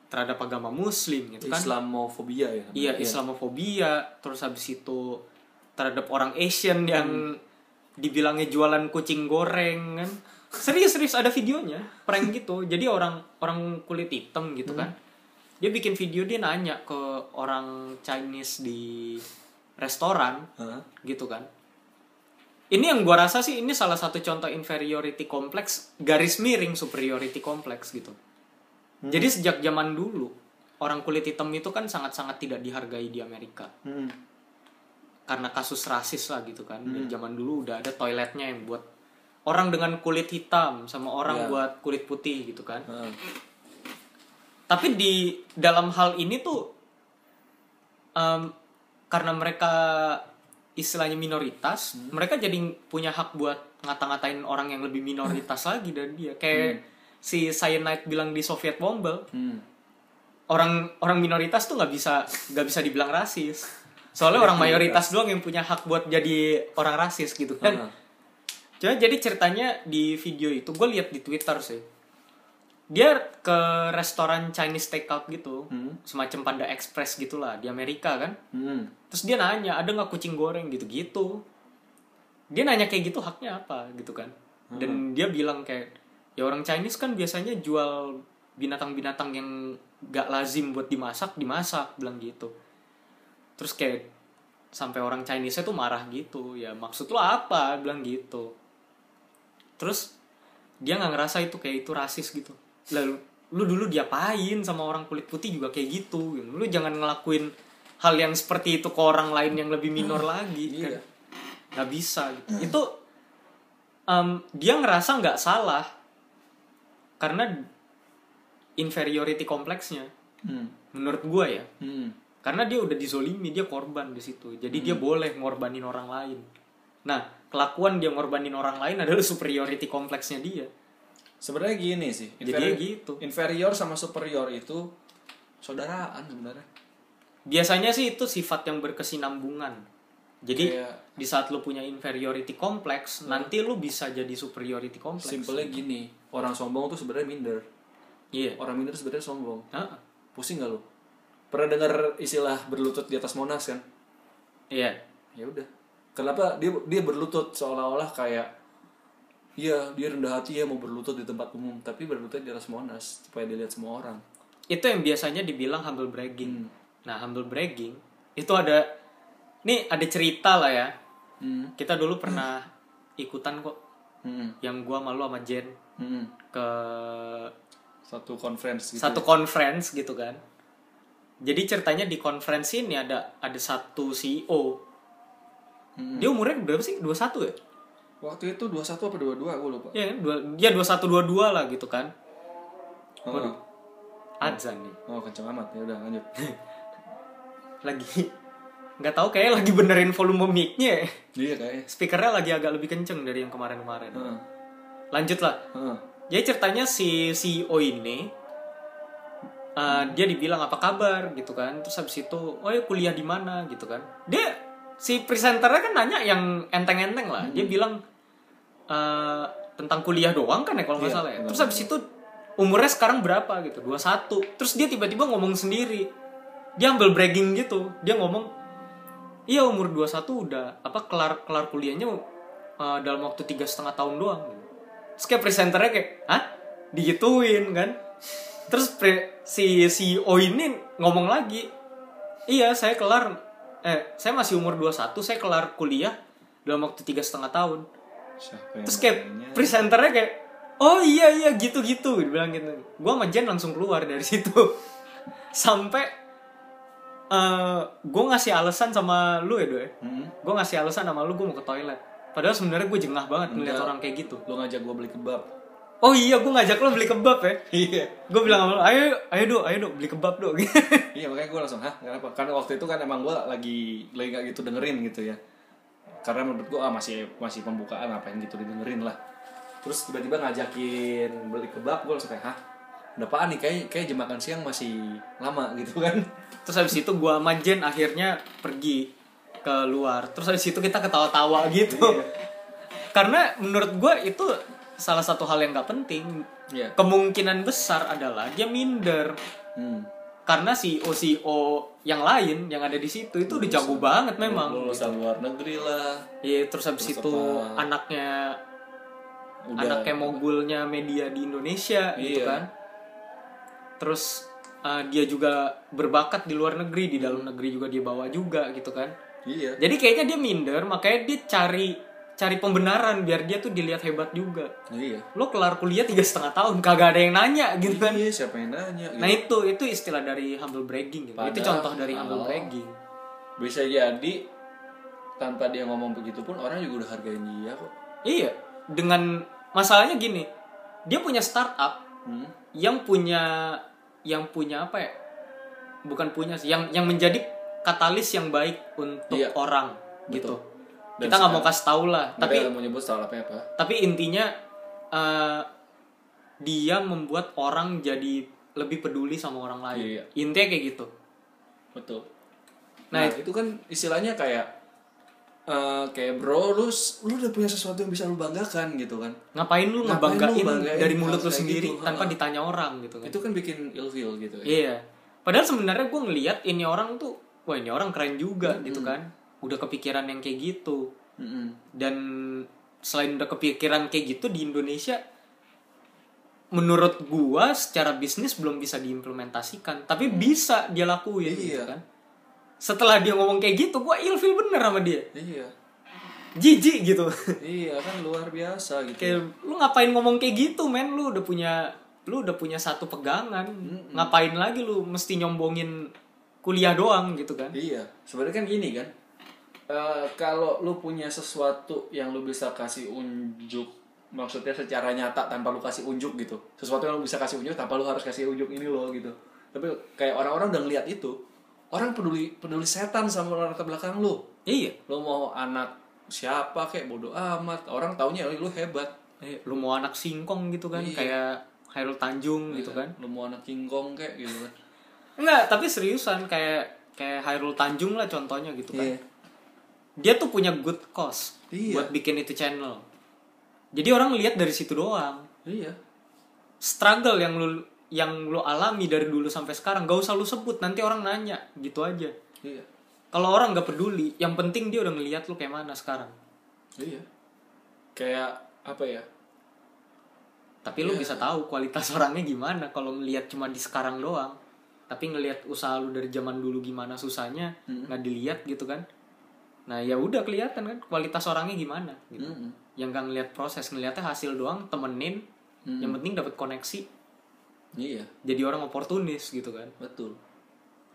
terhadap agama Muslim gitu kan. Islamofobia ya. Iya, Islamofobia, terus habis itu terhadap orang Asian yang dibilangnya jualan kucing goreng kan. Serius serius ada videonya, prank gitu. Jadi orang orang kulit hitam gitu kan. Dia bikin video dia nanya ke orang Chinese di restoran Hah? gitu kan. Ini yang gua rasa sih ini salah satu contoh inferiority complex garis miring superiority complex gitu. Jadi sejak zaman dulu orang kulit hitam itu kan sangat-sangat tidak dihargai di Amerika Hmm. karena kasus rasis lah gitu kan. Dan zaman dulu udah ada toiletnya yang buat orang dengan kulit hitam sama orang Ya. buat kulit putih gitu kan. Heeh. Tapi di dalam hal ini tuh em, karena mereka istilahnya minoritas, mereka jadi punya hak buat ngata-ngatain orang yang lebih minoritas lagi dari dia. Kayak si Cyanide bilang di Soviet Bomber, Hmm. orang orang minoritas tuh nggak bisa nggak bisa dibilang rasis. Soalnya orang mayoritas doang yang punya hak buat jadi orang rasis gitu kan. Cuma jadi ceritanya di video itu gue lihat di Twitter sih. Dia ke restoran Chinese takeout gitu, Hmm. semacam Panda Express gitulah di Amerika kan. Hmm. Terus dia nanya, ada nggak kucing goreng gitu-gitu. Dia nanya kayak gitu haknya apa gitu kan. Dan dia bilang kayak, ya orang Chinese kan biasanya jual binatang-binatang yang gak lazim buat dimasak, dimasak, bilang gitu. Terus kayak sampai orang Chinese tuh marah gitu, ya maksud lo apa, bilang gitu. Terus dia nggak ngerasa itu kayak itu rasis gitu. Lalu lu dulu diapain sama orang kulit putih juga kayak gitu. Lu jangan ngelakuin hal yang seperti itu ke orang lain yang lebih minor lagi kan Iya. nggak bisa gitu. itu em, dia ngerasa nggak salah karena inferiority kompleksnya Hmm. menurut gua ya Hmm. karena dia udah dizolimi dia korban di situ jadi dia boleh ngorbanin orang lain nah kelakuan dia ngorbanin orang lain adalah superiority kompleksnya dia Sebenarnya gini sih. Jadi gitu. Inferior sama superior itu saudaraan sebenarnya. Biasanya sih itu sifat yang berkesinambungan. Jadi Kayak- di saat lu punya inferiority complex nanti lu bisa jadi superiority complex. Simpelnya gini orang sombong tuh sebenarnya minder. Iya. Orang minder sebenarnya sombong. Heeh. pusing gak lu? Pernah dengar istilah berlutut di atas monas kan? Iya. Ya udah. Kenapa dia dia berlutut seolah-olah kayak iya dia rendah hati ya mau berlutut di tempat umum tapi berlutut di atas monas supaya dilihat semua orang itu yang biasanya dibilang humble bragging Hmm. nah humble bragging itu ada nih ada cerita lah ya hmm. kita dulu pernah ikutan kok Hmm. yang gua malu sama Jen Hmm. ke satu conference gitu satu conference gitu kan jadi ceritanya di conference ini ada ada satu CEO Hmm. dia umurnya berapa sih 21 ya waktu itu 21 apa 22 aku lupa Iya kan? Dua, dia 21 22 lah gitu kan. Waduh. Adzan nih. oh kenceng amat ya udah lanjut Lagi nggak tahu kayak lagi benerin volume mic-nya. ya. iya kayaknya Speakernya lagi agak lebih kenceng dari yang kemarin-kemarin. Heeh. Lanjut lah. Heeh. Jadi ceritanya si CEO ini uh, dia dibilang apa kabar gitu kan. Terus habis itu, oh ya kuliah di mana gitu kan. Dia si presenternya kan nanya yang enteng-enteng lah. Dia bilang uh, tentang kuliah doang kan ya kalau nggak Iya, salah ya. Terus habis itu umurnya sekarang berapa gitu? 21. Terus dia tiba-tiba ngomong sendiri. Dia ambil bragging gitu. Dia ngomong, "Iya, umur 21 udah apa kelar kelar kuliahnya uh, dalam waktu tiga setengah tahun doang." Gitu. Terus kayak presenternya kayak, "Hah? Digituin kan?" Terus pre- si CEO ini ngomong lagi, "Iya, saya kelar eh saya masih umur 21, saya kelar kuliah dalam waktu tiga setengah tahun." siapa Terus kayak nanya? presenternya kayak oh iya iya gitu gitu dibilang gitu. Gua sama Jen langsung keluar dari situ. Sampai eh gue ngasih alasan sama lu ya doy. Hmm. Gue ngasih alasan sama lu gue mau ke toilet. Padahal sebenarnya gue jengah banget ngeliat Enggak. orang kayak gitu. lu ngajak gua beli kebab Oh iya gue ngajak lo beli kebab ya. iya Gue bilang sama lu, ayo ayo do ayo do beli kebab do. iya makanya gue langsung hah kenapa karena waktu itu kan emang gue lagi lagi gak gitu dengerin gitu ya karena menurut gue ah masih masih pembukaan apa yang gitu didengerin lah terus tiba-tiba ngajakin beli kebab gue langsung kayak hah udah apaan nih kayak kayak jam makan siang masih lama gitu kan Terus habis itu gue sama Jen akhirnya pergi keluar. Terus habis itu kita ketawa-tawa gitu. Iya. Karena menurut gue itu salah satu hal yang gak penting. Iya. Kemungkinan besar adalah dia minder. hmm. Karena CEO CEO yang lain yang ada di situ itu udah jago banget memang. lulusan luar negeri lah Iya, terus habis Terus itu apa? anaknya udah anaknya mogulnya media di Indonesia gitu Iya. kan. Terus uh, dia juga berbakat di luar negeri, di dalam negeri juga dia bawa juga gitu kan. iya Jadi kayaknya dia minder, makanya dia cari cari pembenaran biar dia tuh dilihat hebat juga. iya Lo kelar kuliah tiga setengah tahun, kagak ada yang nanya gitu kan. iya siapa yang nanya gitu. Nah itu itu istilah dari humble bragging gitu. itu Padahal- contoh dari humble Oh. bragging. bisa jadi tanpa dia ngomong begitu pun orang juga udah hargain dia kok Iya, dengan masalahnya gini, dia punya startup hmm. yang punya yang punya apa ya? Bukan punya sih, yang yang menjadi katalis yang baik untuk Iya. orang gitu. Dan Kita nggak mau kasih tahu lah, tapi mau nyebut startupnya apa tapi intinya eh, dia membuat orang jadi lebih peduli sama orang lain. Iya. Intinya kayak gitu. betul Nah, nah, itu kan istilahnya kayak eh, kayak bro lu lu udah punya sesuatu yang bisa lu banggakan gitu kan Ngapain lu Ngapain lu ngebanggain banggain dari mulut lu sendiri gitu? tanpa Ha. ditanya orang gitu kan? itu kan bikin ilfeel gitu ya Iya. Padahal sebenarnya gue ngelihat ini orang tuh, wah ini orang keren juga gitu kan. Udah kepikiran yang kayak gitu. Mm-mm. Dan selain udah kepikiran kayak gitu di Indonesia, menurut gua secara bisnis belum bisa diimplementasikan. Tapi bisa dia lakuin gitu Iya. kan. Setelah dia ngomong kayak gitu, gua ilfil bener sama dia. iya Jijik gitu. iya kan luar biasa gitu kayak lu ngapain ngomong kayak gitu men lu udah punya lu udah punya satu pegangan ngapain lagi lu mesti nyombongin kuliah doang gitu kan Iya, sebenarnya kan gini kan. Eh, kalau lu punya sesuatu yang lu bisa kasih unjuk, maksudnya secara nyata tanpa lu kasih unjuk gitu. Sesuatu yang lu bisa kasih unjuk tanpa lu harus kasih unjuk ini loh gitu. Tapi kayak orang-orang udah ngeliat itu, orang peduli peduli setan sama latar belakang lu. iya Lu mau anak siapa kayak bodoh amat, orang taunya lu hebat. Eh, lu mau anak singkong gitu kan Iya. kayak Hairul Tanjung gitu kan Lu mau anak King Kong kayak gitu kan. Enggak, tapi seriusan kayak kayak Hairul Tanjung lah contohnya gitu kan. Iya. Dia tuh punya good cause Iya. buat bikin itu channel. Jadi orang lihat dari situ doang. Iya. Struggle yang lu yang lu alami dari dulu sampai sekarang gak usah lu sebut nanti orang nanya gitu aja. Iya. Kalau orang nggak peduli, yang penting dia udah ngeliat lu kayak mana sekarang. Iya. Kayak apa ya? Tapi lu Iya. bisa tahu kualitas orangnya gimana kalau ngelihat cuma di sekarang doang. Tapi ngelihat usaha lu dari zaman dulu gimana susahnya Hmm. nggak dilihat gitu kan. Nah ya udah kelihatan kan kualitas orangnya gimana gitu. Mm-mm. Yang gak ngelihat proses, ngelihatnya hasil doang, temenin. Mm. Yang penting dapat koneksi. Iya, Jadi orang oportunis gitu kan. betul.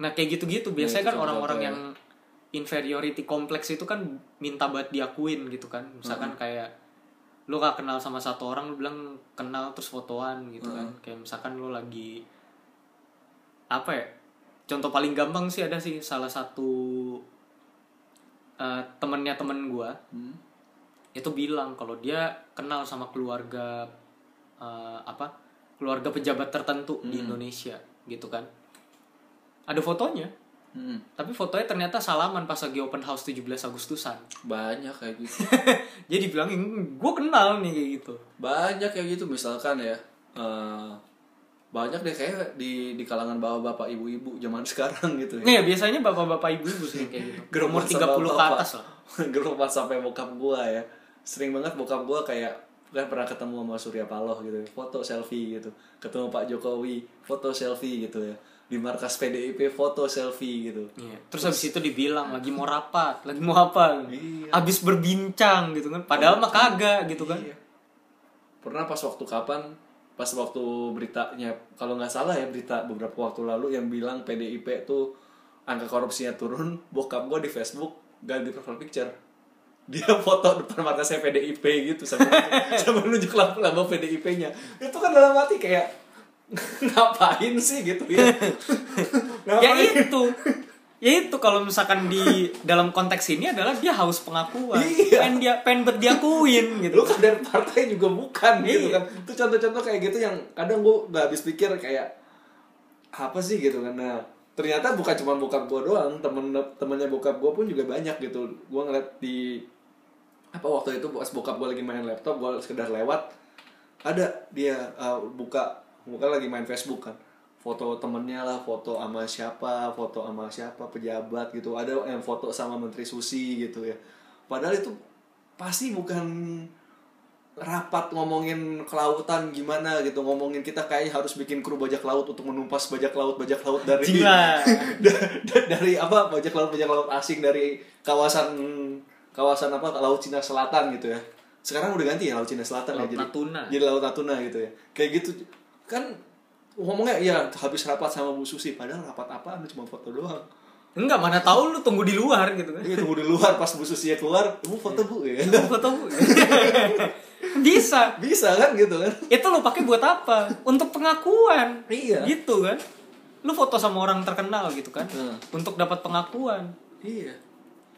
Nah kayak gitu-gitu biasanya itu kan orang-orang yang inferiority kompleks itu kan minta banget diakuin gitu kan. Misalkan kayak lu gak kenal sama satu orang lu bilang kenal terus fotoan gitu kan. Kayak misalkan lu lagi apa ya? Contoh paling gampang sih ada sih salah satu eh, temennya temen gua Hmm. itu bilang kalau dia kenal sama keluarga eh, apa keluarga pejabat tertentu di Indonesia gitu kan ada fotonya Hmm. tapi fotonya ternyata salaman pas lagi open house 17 Agustusan Banyak kayak gitu. jadi bilang gue kenal nih kayak gitu Banyak kayak gitu misalkan ya. eh, banyak deh kayak di di kalangan bapak-bapak ibu-ibu zaman sekarang gitu ya. Nih, biasanya bapak-bapak ibu-ibu sih kayak gitu umur WhatsApp 30 ke atas lah WhatsApp sampai bokap gua ya. Sering banget bokap gua kayak kan pernah ketemu sama Surya Paloh gitu ya. Foto selfie gitu. Ketemu Pak Jokowi, foto selfie gitu ya. Di markas PDIP foto selfie gitu. Iya. Terus habis itu dibilang lagi mau rapat, lagi mau apa? Iya. Habis berbincang gitu kan. Padahal mah kagak gitu kan. Iya. Pernah pas waktu kapan? Pas waktu beritanya, kalau nggak salah ya berita beberapa waktu lalu yang bilang PDIP tuh angka korupsinya turun, bokap gua di Facebook ganti profile picture. Dia foto depan mata saya PDIP gitu sambil sambil nunjuk lampu lambang PDIP-nya. Itu kan dalam hati kayak ngapain sih gitu ya? ya ngapain? itu ya itu kalau misalkan di dalam konteks ini adalah dia haus pengakuan. Iya. pengen dia pengen buat diakuin gitu lu dari partai juga bukan gitu Iya. kan. Itu contoh-contoh kayak gitu yang kadang gue nggak habis pikir kayak apa sih gitu kan. Nah ternyata bukan cuma bokap gue doang temen temennya bokap gue pun juga banyak gitu. Gue ngeliat di apa waktu itu pas bokap gue lagi main laptop gue sekedar lewat ada dia uh, buka buka lagi main Facebook kan foto temennya lah foto sama siapa foto sama siapa pejabat gitu. Ada yang foto sama menteri susi gitu ya. Padahal itu pasti bukan rapat ngomongin kelautan gimana gitu. Ngomongin kita kayak harus bikin kru bajak laut untuk menumpas bajak laut bajak laut dari dari apa bajak laut bajak laut asing dari kawasan kawasan apa laut Cina Selatan gitu ya. Sekarang udah ganti ya laut Cina Selatan Laut ya. Jadi Natuna. jadi laut Natuna gitu ya. Kayak gitu. Kan ngomongnya ya habis rapat sama Bu Susi padahal rapat apa cuma foto doang. Enggak mana tahu lu tunggu di luar gitu kan. Ini tunggu di luar pas Bu Susi keluar bu foto bu. Ya foto bisa. Bisa kan gitu kan. Itu lu pakai buat apa? Untuk pengakuan. Iya. gitu kan. Lu foto sama orang terkenal gitu kan. Hmm. untuk dapat pengakuan. Iya.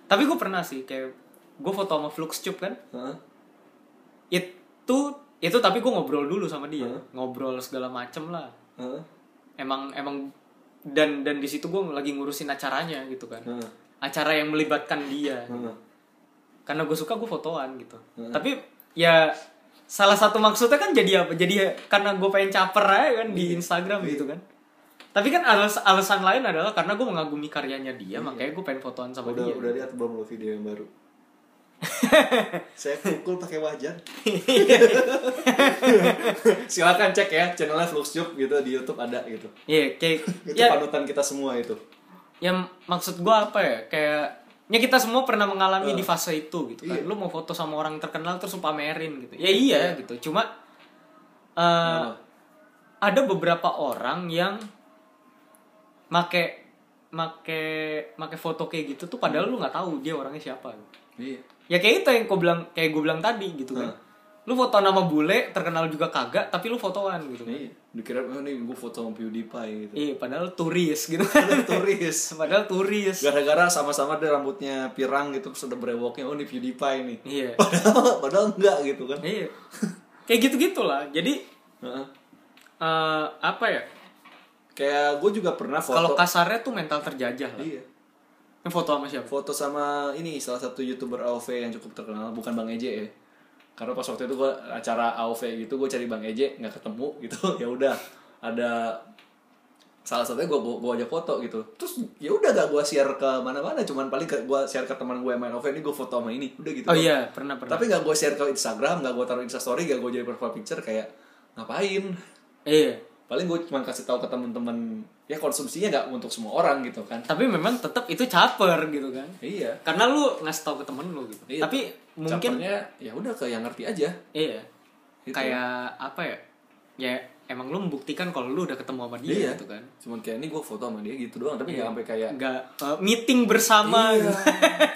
Tapi gue pernah sih kayak gue foto sama Fluxcube kan. Hah? itu itu tapi gue ngobrol dulu sama dia. Hmm. ngobrol segala macem lah Hah? emang emang dan dan di situ gue lagi ngurusin acaranya gitu kan. Hah? acara yang melibatkan dia. Hah? karena gue suka gue fotoan gitu. Hmm. tapi ya salah satu maksudnya kan jadi apa? Jadi karena gue pengen caper aja kan di Instagram gitu kan. Tapi kan alas alasan lain adalah karena gue mengagumi karyanya dia makanya gue pengen fotoan sama udah dia. udah lihat belum lo video yang baru saya pukul pakai wajan. Silakan cek ya channelnya Fluxtube gitu di YouTube ada gitu. Iya kayak itu ya panutan kita semua itu. Ya maksud gue apa ya? Kayak ya kita semua pernah mengalami Eh. di fase itu gitu kan. Iya. lu mau foto sama orang terkenal terus pamerin gitu. Ya iya gitu. Cuma eh, Nah, ada beberapa orang yang make make make foto kayak gitu tuh padahal lu nggak tahu dia orangnya siapa iya ya kayak itu yang gue bilang kayak gue bilang tadi gitu kan. Nah. lu foto nama bule terkenal juga kagak tapi lu fotoan gitu kan. Iya dikira oh, nih gue foto sama PewDiePie gitu. Iya padahal turis gitu. Ada turis. Padahal turis. Gara-gara sama-sama dia rambutnya pirang gitu terus ada brewoknya oh nih PewDiePie nih. Iya. Padahal padahal enggak gitu kan. Iya. Kayak gitu gitulah jadi Heeh. eh, apa ya? Kayak gue juga pernah Kalau foto kasarnya tuh mental terjajah lah. iya foto sama siapa? foto sama ini salah satu youtuber AOV yang cukup terkenal bukan bang Eje ya karena pas waktu itu gue acara AOV gitu gue cari bang Eje nggak ketemu gitu ya udah ada salah satunya gue gue ajak foto gitu terus ya udah gak gue share ke mana-mana cuman paling gue share ke teman gue yang main AOV ini gue foto sama ini udah gitu Oh iya, pernah pernah. tapi nggak gue share ke Instagram nggak gue taruh Instastory gak gue jadi profile picture kayak ngapain Iya. paling gue cuma kasih tahu ke temen-temen ya konsumsinya nggak untuk semua orang gitu kan Tapi memang tetap itu caper gitu kan. iya Karena lu ngasih tahu ke temen lu gitu. Iya. Tapi mungkin ya udah ke yang ngerti aja iya. Gitu. Kayak apa ya? Ya emang lu membuktikan kalau lu udah ketemu sama dia Iya. gitu kan. cuman kayak ini gue foto sama dia gitu doang tapi nggak Iya. sampai kayak Enggak eh, meeting bersama iya, gitu.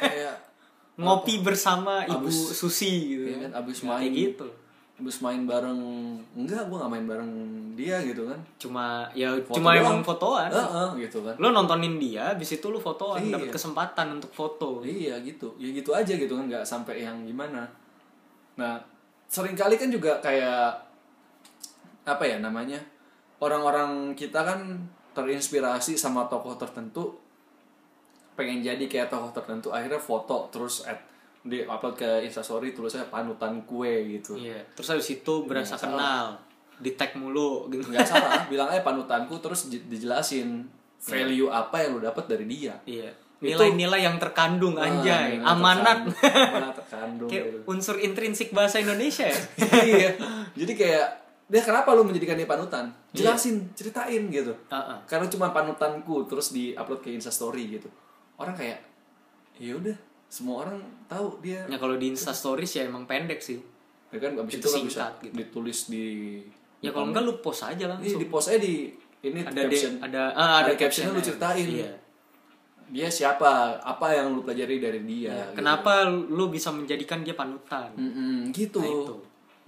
kayak ngopi bersama Ibu Abis- Susi gitu. iya kan abis Ya, main kayak gitu. Abis main bareng enggak gue nggak main bareng dia gitu kan Cuma ya Foto cuma doang. emang fotoan. Heeh, gitu kan Lu nontonin dia, habis itu lu fotoan, Iya. dapet kesempatan untuk foto. iya gitu ya gitu aja gitu kan nggak sampai yang gimana nah sering kali kan juga kayak apa ya namanya orang-orang kita kan terinspirasi sama tokoh tertentu pengen jadi kayak tokoh tertentu akhirnya foto terus at di upload ke instastory tulisnya panutan kue gitu Iya. Terus habis itu berasa Nggak kenal, di tag mulu gitu. nggak salah bilang aja panutanku terus di- dijelasin value apa yang lu dapat dari dia Iya. Nilai-nilai yang terkandung anjay, Wah, amanat. terkandung, terkandung Kayak gitu. unsur intrinsik bahasa Indonesia ya. iya jadi kayak dia kenapa lu menjadikan dia panutan jelasin ceritain gitu Heeh. karena cuma panutanku terus di upload ke instastory gitu orang kayak ya udah semua orang tahu dia Ya kalau di Insta Stories ya emang pendek sih. ya kan abis Itu itu, kan bisa gitu. ditulis di Ya kalau enggak lu post aja Iya, langsung. di post aja di ini ada caption de, ada ah, ada, Ada captionnya lu ceritain. Iya. dia siapa apa yang lu pelajari dari dia Iya. gitu. Kenapa lu bisa menjadikan dia panutan? Mm-mm, gitu Nah, itu.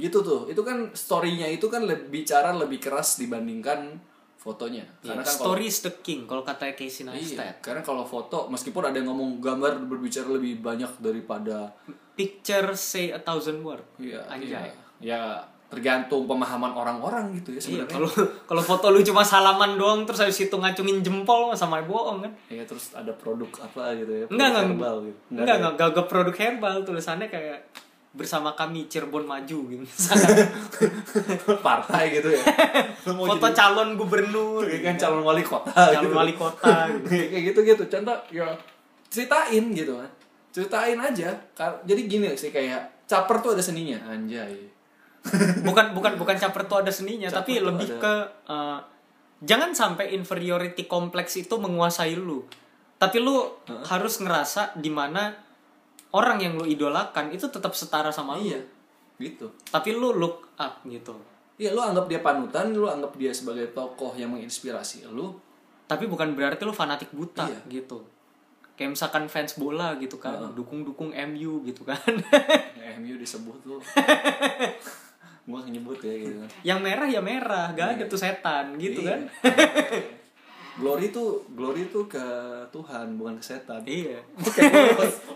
gitu tuh itu kan storynya itu kan lebih bicara lebih keras dibandingkan fotonya Iya, karena kan story is the king kalau kata Casey Iya, Neistat. karena kalau foto meskipun ada yang ngomong gambar berbicara lebih banyak daripada Picture say a thousand word. ya, Anjay. ya, ya tergantung pemahaman orang-orang gitu ya Iya, sebenarnya. kalau kalau foto lu cuma salaman doang terus habis itu ngacungin jempol sama bohong kan? Iya, terus ada produk apa gitu ya? Enggak, enggak. herbal gitu. Enggak, ada enggak, enggak, produk herbal tulisannya kayak bersama kami Cirebon maju gitu. partai gitu ya. Lu mau Foto jadi- calon gubernur, Iya kan gitu. calon wali kota calon gitu. wali kota. gitu. kayak gitu gitu contoh ya ceritain gitu kan ceritain aja jadi gini sih kayak caper tuh ada seninya anjay Bukan bukan bukan caper tuh ada seninya, Caper tapi lebih ada. ke eh, jangan sampai inferiority kompleks itu menguasai lu. Tapi lu harus ngerasa di mana orang yang lu idolakan itu tetap setara sama lu. iya gitu Tapi lu look up gitu. Iya, lu anggap dia panutan, lu anggap dia sebagai tokoh yang menginspirasi lu. Tapi bukan berarti lu fanatik buta Iya. gitu. Kayak misalkan fans bola gitu kan, dukung-dukung MU gitu kan. MU disebut tuh. gua nyebut ya gitu yang merah ya merah, gak ada tuh setan gitu Iya. kan. Glory tuh, glory tuh ke Tuhan, bukan ke setan. iya. Oke,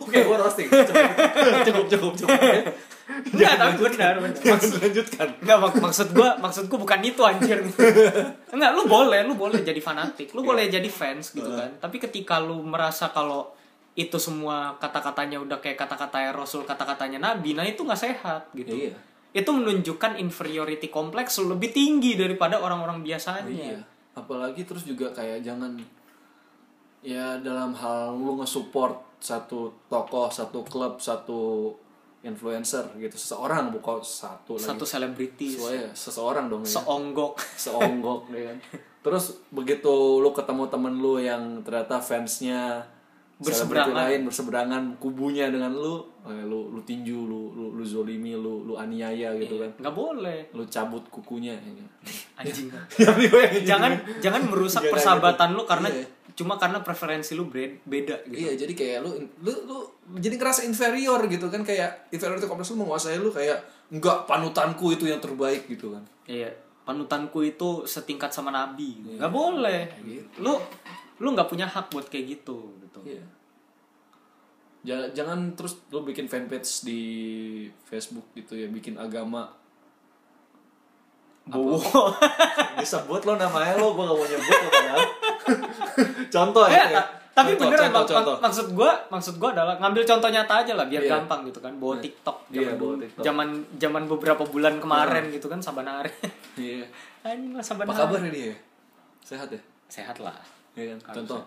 oke, gua roasting. Cukup, cukup, cukup. cukup. Enggak, tapi benar, benar. Maksud lanjutkan. Enggak mak maksud gua maksudku bukan itu anjir. Enggak, lu boleh, lu boleh jadi fanatik, lu boleh jadi fans gitu kan. Tapi ketika lu merasa kalau itu semua kata-katanya udah kayak kata-katanya Rasul, kata-katanya Nabi, nah itu nggak sehat gitu. Iya. Itu menunjukkan inferiority kompleks lebih tinggi daripada orang-orang biasanya. Iya. Apalagi terus juga kayak jangan ya dalam hal lu nge-support satu tokoh, satu klub, satu influencer gitu, seseorang bukan satu. Satu selebritis, Sesuai, seseorang dong ya. seonggok. seonggok ya kan. Terus begitu lu ketemu temen lu yang ternyata fansnya Berseberangan. lain berseberangan kubunya dengan lu, eh, lu lu tinju, lu lu, lu zolimi, lu lu aniaya gitu kan. Nggak boleh. Lu cabut kukunya ya kan. Anjing. Yang dibayangin jangan jangan merusak Jangan persahabatan gitu. lu karena Iya. cuma karena preferensi lu beda gitu. Iya, jadi kayak lu lu lu jadi ngerasa inferior gitu kan kayak inferiority complex lu menguasai lu kayak enggak panutanku itu yang terbaik gitu kan. Iya, panutanku itu setingkat sama nabi. Nggak boleh. Lu lu nggak punya hak buat kayak gitu gitu. Iya. Ja- Jangan terus lu bikin fanpage di Facebook gitu ya, bikin agama Bowo. disebut lo namanya lo gue gak mau nyebut lo padahal contoh ya, Ya, ya. ta- tapi Contoh, beneran contoh, mak- contoh. mak- maksud gua maksud gua adalah ngambil contoh nyata aja lah biar Iya. gampang gitu kan bawa TikTok Iya, zaman. TikTok. zaman zaman beberapa bulan kemarin gitu kan sabanare iya anjing lah apa kabar dia sehat ya sehat lah Iya kan? Contoh.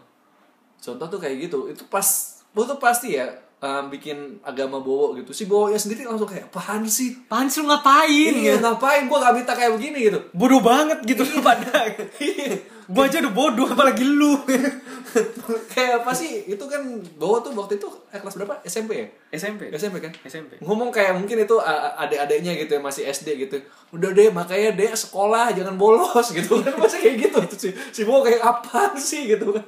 Contoh tuh kayak gitu. Itu pas lu tuh pasti ya um, bikin agama bowo gitu. Si bowo sendiri langsung kayak apaan sih? Apaan sih lu ngapain Iya, gitu ngapain gua gak minta kayak begini gitu. bodoh banget gitu lu pada gua aja udah bodoh apalagi lu kayak apa sih? Itu kan bowo tuh waktu itu eh, kelas berapa? SMP ya? SMP SMP kan? SMP Ngomong kayak mungkin itu adik-adiknya gitu ya masih SD gitu. Udah deh makanya deh sekolah jangan bolos gitu kan masih kayak gitu si si bowo kayak apa sih gitu kan.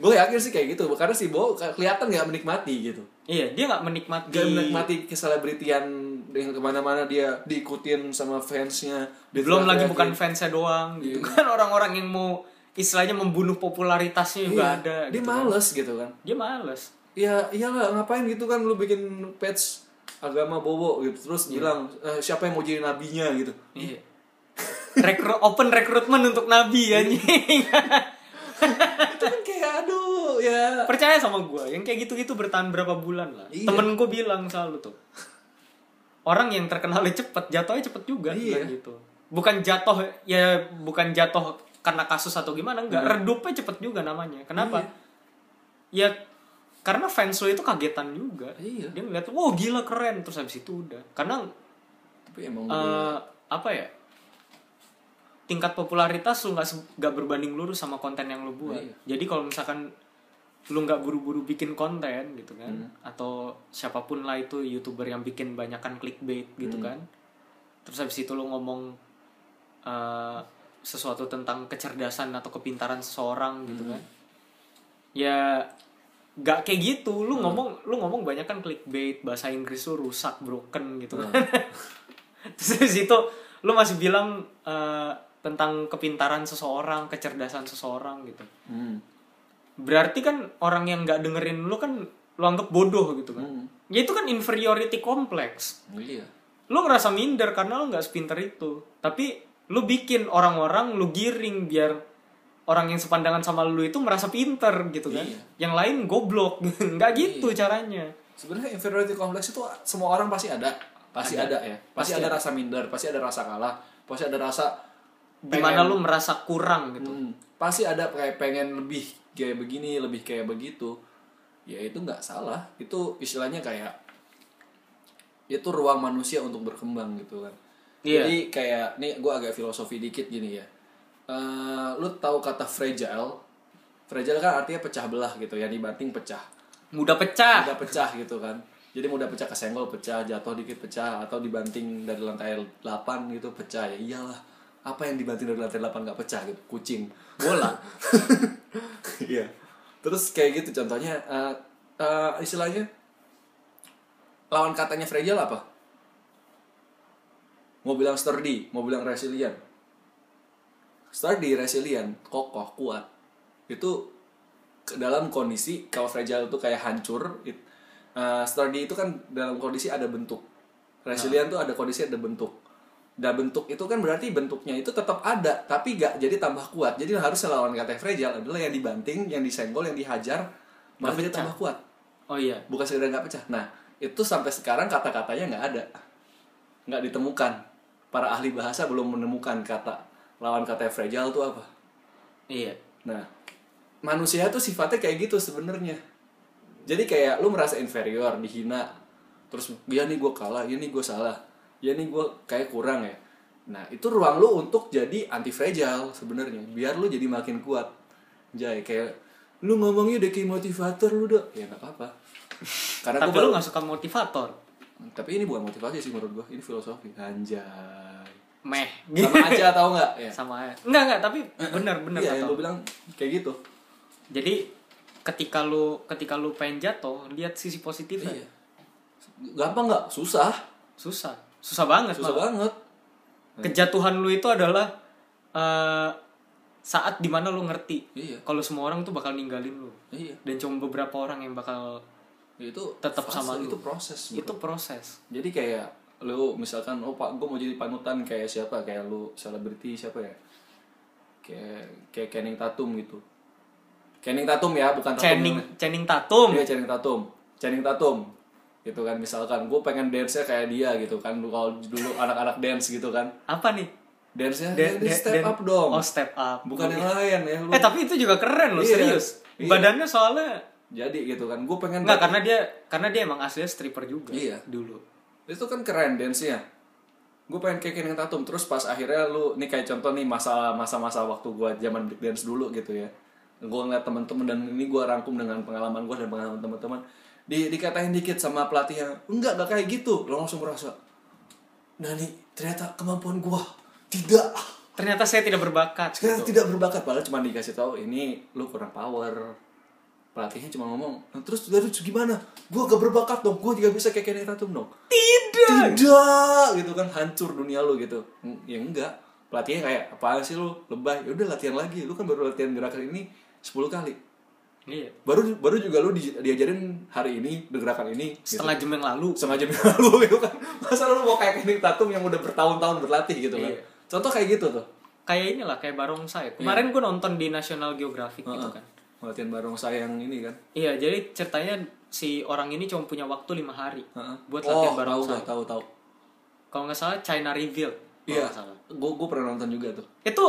Gue yakin sih kayak gitu karena si bowo kelihatan nggak menikmati gitu. iya dia nggak menikmati Gak menikmati keselebritian dengan ke mana-mana dia diikutin sama fansnya belum lagi diteriak-teriakin. bukan fansnya doang gitu kan orang-orang yang mau istilahnya membunuh popularitasnya juga Iya, ada dia gitu kan. males gitu kan dia males ya iyalah ngapain gitu kan lu bikin page agama bobo gitu terus bilang "Eh, siapa yang mau jadi nabinya gitu Iya. Rekru open rekrutmen untuk nabi anjing. itu kan kayak aduh ya Percaya sama gua, yang kayak gitu-gitu bertahan berapa bulan lah. Iya. Temen gua bilang selalu tuh. Orang yang terkenalnya cepet, jatuhnya cepet juga Iya. gitu. Bukan jatuh ya bukan jatuh karena kasus atau gimana enggak, redupnya cepet juga namanya. Kenapa? Ya karena fans lo itu kagetan juga. Iya. Dia ngeliat, wow gila keren terus habis itu udah. Karena tapi emang eh apa ya tingkat popularitas lu nggak nggak berbanding lurus sama konten yang lu buat Iya. jadi kalau misalkan lu nggak buru-buru bikin konten gitu kan Hmm. atau siapa pun lah itu youtuber yang bikin banyakan clickbait gitu Hmm. kan terus habis itu lu ngomong eh, sesuatu tentang kecerdasan atau kepintaran seseorang gitu Hmm. kan ya nggak kayak gitu lu ngomong lu ngomong banyak kan clickbait bahasa Inggris lu rusak broken gitu kan terus dari situ lu masih bilang eh, tentang kepintaran seseorang kecerdasan seseorang gitu Hmm. Berarti kan orang yang nggak dengerin lu kan lu anggap bodoh gitu kan. Hmm. ya itu kan inferiority complex. Iya. Lu ngerasa minder karena lu nggak sepinter itu. Tapi lu bikin orang-orang lu giring biar orang yang sepandangan sama lu itu merasa pinter gitu kan. Iya. yang lain goblok. Nggak gitu caranya. Sebenarnya inferiority complex itu semua orang pasti ada. Pasti ada, Ada. ya. Pasti, Pasti ada ada. rasa minder pasti ada rasa kalah pasti ada rasa di mana pengen- lu merasa kurang gitu. Hmm, pasti ada kayak pengen lebih kayak begini lebih kayak begitu. Ya itu nggak salah. Itu istilahnya kayak itu ruang manusia untuk berkembang gitu kan. Iya. jadi kayak nih gue agak filosofi dikit gini ya. Eh, lu tahu kata fragile? Fragile kan artinya pecah belah gitu ya dibanting pecah. Mudah pecah. Mudah pecah gitu kan. Jadi mudah pecah kesenggol pecah jatuh dikit pecah atau dibanting dari lantai 8 gitu pecah ya iyalah apa yang dibanting dari lantai 8 nggak pecah gitu? Kucing. Bola. Iya. Terus kayak gitu contohnya eh, eh, istilahnya lawan katanya fragile apa? Mau bilang sturdy mau bilang resilient. Sturdy resilient kokoh kuat. Itu ke dalam kondisi kalau fragile itu kayak hancur it, eh, sturdy itu kan dalam kondisi ada bentuk. Resilient tuh ada kondisi ada bentuk dan bentuk itu kan berarti bentuknya itu tetap ada tapi gak jadi tambah kuat. Jadi harus lawan kata fragile adalah yang dibanting yang disenggol yang dihajar malah jadi tambah kuat. Oh iya. Bukan sekedar nggak pecah. Nah itu sampai sekarang kata-katanya nggak ada. Nggak ditemukan. Para ahli bahasa belum menemukan kata lawan kata fragile itu apa. Iya. Nah manusia tuh sifatnya kayak gitu sebenarnya. Jadi kayak lu merasa inferior dihina. Terus ya nih gue kalah. Ya nih gue salah ya nih gue kayak kurang ya. Nah itu ruang lu untuk jadi anti fragile sebenarnya biar lu jadi makin kuat. Jay kayak lu ngomongnya udah kayak motivator lu dok. Ya nggak apa-apa. Karena tapi lu nggak suka motivator? Tapi ini bukan motivasi sih menurut gue ini filosofi. Anjay. Meh. Sama aja tau nggak? Ya. Sama aja. Enggak enggak tapi bener bener iya kata yang lu. lu bilang kayak gitu. Jadi ketika lu ketika lu pengen jatuh lihat sisi positifnya. Iya. Gampang nggak? Susah. Susah susah banget susah malah. banget. Kejatuhan lu itu adalah eh, saat di mana lu ngerti iya. kalau semua orang tuh bakal ninggalin lu. Iya. Dan cuma beberapa orang yang bakal itu Tetap fase, sama lu. itu proses bro. itu proses. Jadi kayak lu misalkan oh pak gue mau jadi panutan kayak siapa? Kayak lu selebriti siapa ya? Kayak kayak Channing Tatum gitu. Channing Tatum ya bukan Tatum Channing Channing Tatum. Iya Channing Tatum. Channing Tatum gitu kan. Misalkan gue pengen dance nya kayak dia gitu kan. Kalau dulu anak-anak dance gitu kan. Apa nih? Dance nya Dan- dia dan- step dan- up dong. oh step up. Bukan yang lain ya lu eh tapi itu juga keren loh Iya. serius. Iya. badannya soalnya jadi gitu kan. Gue pengen Enggak karena dia karena dia emang aslinya stripper juga Iya. dulu. Itu kan keren dance nya gue pengen kayak Channing Tatum. Terus pas akhirnya lu nih kayak contoh nih masa masa masa waktu gue zaman break dance dulu gitu ya. Gue ngeliat teman-teman dan ini gue rangkum dengan pengalaman gue dan pengalaman teman-teman di dikatain dikit sama pelatihnya enggak enggak kayak gitu. Lo langsung merasa nah nih ternyata kemampuan gue tidak. Ternyata saya tidak berbakat sekarang gitu. tidak berbakat padahal cuma dikasih tahu ini lu kurang power. Pelatihnya cuma ngomong "Nah, terus terus gimana? Gue gak berbakat dong gue juga bisa kayak Channing Tatum dong. Tidak! Tidak! gitu kan hancur dunia lu gitu. Ya enggak. Pelatihnya kayak apaan sih lu? Lebay. Ya udah latihan lagi. Lu kan baru latihan gerakan ini 10 kali iya. Baru baru juga lu di- diajarin hari ini gerakan ini gitu. setengah jam yang lalu. Setengah jam yang lalu gitu kan. Masa lu mau kayak Channing Tatum yang udah bertahun-tahun berlatih gitu kan? Iya. contoh kayak gitu tuh. Kayak inilah kayak barongsai. Kemarin gue nonton di National Geographic gitu Heeh. kan. Latihan bareng saya yang ini kan? Iya jadi ceritanya si orang ini cuma punya waktu lima hari Heeh. buat oh, latihan tahu barongsai. gua, tahu tahu. Kalau nggak salah China Reveal iya. gue gue pernah nonton juga tuh. Itu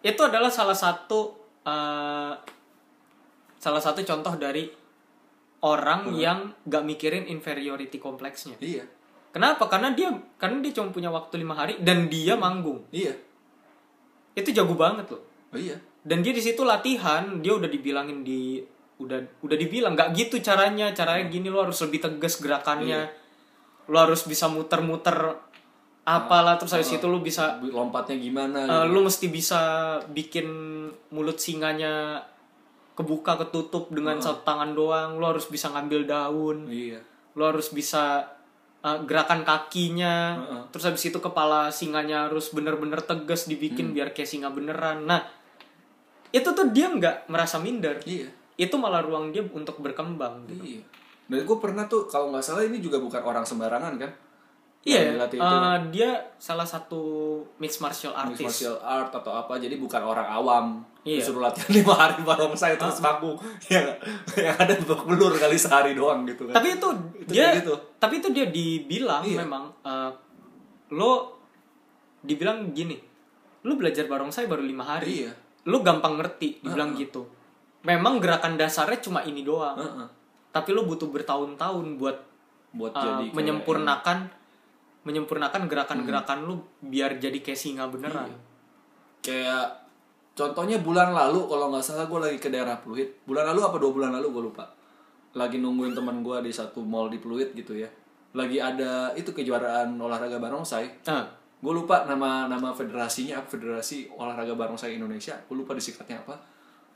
itu adalah salah satu eh, salah satu contoh dari orang yang gak mikirin inferiority kompleksnya. Iya. Kenapa? Karena dia karena dia cuma punya waktu lima hari dan dia manggung. Iya. Itu jago banget loh. Oh, iya. Dan dia di situ latihan dia udah dibilangin di udah udah dibilang nggak gitu caranya. Caranya gini lo harus lebih tegas gerakannya. Lo harus bisa muter-muter apalah terus habis itu lo bisa lompatnya gimana eh, lo mesti bisa bikin mulut singanya kebuka ketutup dengan satu tangan doang. Lo harus bisa ngambil daun. Iya. Lo harus bisa uh, gerakan kakinya. Heeh. terus habis itu kepala singanya harus bener-bener tegas dibikin biar kayak singa beneran. Nah itu tuh dia nggak merasa minder. Iya. Itu malah ruang dia untuk berkembang gitu. Iya. Dan gue pernah tuh kalau nggak salah ini juga bukan orang sembarangan kan? Iya dilatih itu uh, kan? dia salah satu mixed martial Mixed artist. martial art atau apa jadi bukan orang awam. Iya. disuruh latihan lima hari bareng saya terus manggung yang yang ada babak belur kali sehari doang gitu kan. Tapi itu, Itu dia gitu. tapi itu dia dibilang Iya. memang uh, lo dibilang gini lu belajar barongsai baru lima hari. Iya. Lu gampang ngerti dibilang gitu. Memang gerakan dasarnya cuma ini doang. Heeh. tapi lu butuh bertahun-tahun buat buat uh, jadi menyempurnakan menyempurnakan gerakan-gerakan lu biar jadi kayak singa beneran. Iya. kayak contohnya bulan lalu kalau nggak salah gue lagi ke daerah Pluit. Bulan lalu apa dua bulan lalu gue lupa. Lagi nungguin teman gue di satu mall di Pluit gitu ya. Lagi ada itu kejuaraan olahraga barongsai. Nah, gue lupa nama nama federasinya apa federasi olahraga barongsai Indonesia. Gue lupa disingkatnya apa.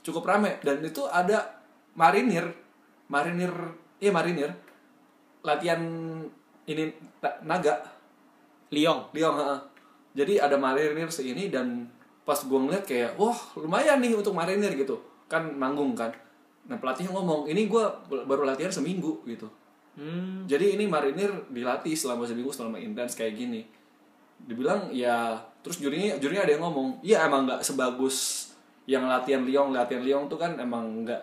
Cukup rame. Dan itu ada marinir. Marinir iya marinir. Latihan ini naga Liong. Liong heeh. jadi ada marinir seini dan pas gue ngeliat kayak wah lumayan nih untuk marinir gitu. Kan manggung kan. Nah pelatihnya ngomong ini gue baru latihan seminggu gitu. Hmm, jadi ini marinir dilatih selama seminggu selama intens kayak gini. Dibilang ya terus jurinya jurinya ada yang ngomong iya emang nggak sebagus yang latihan liong. Latihan liong tuh kan emang nggak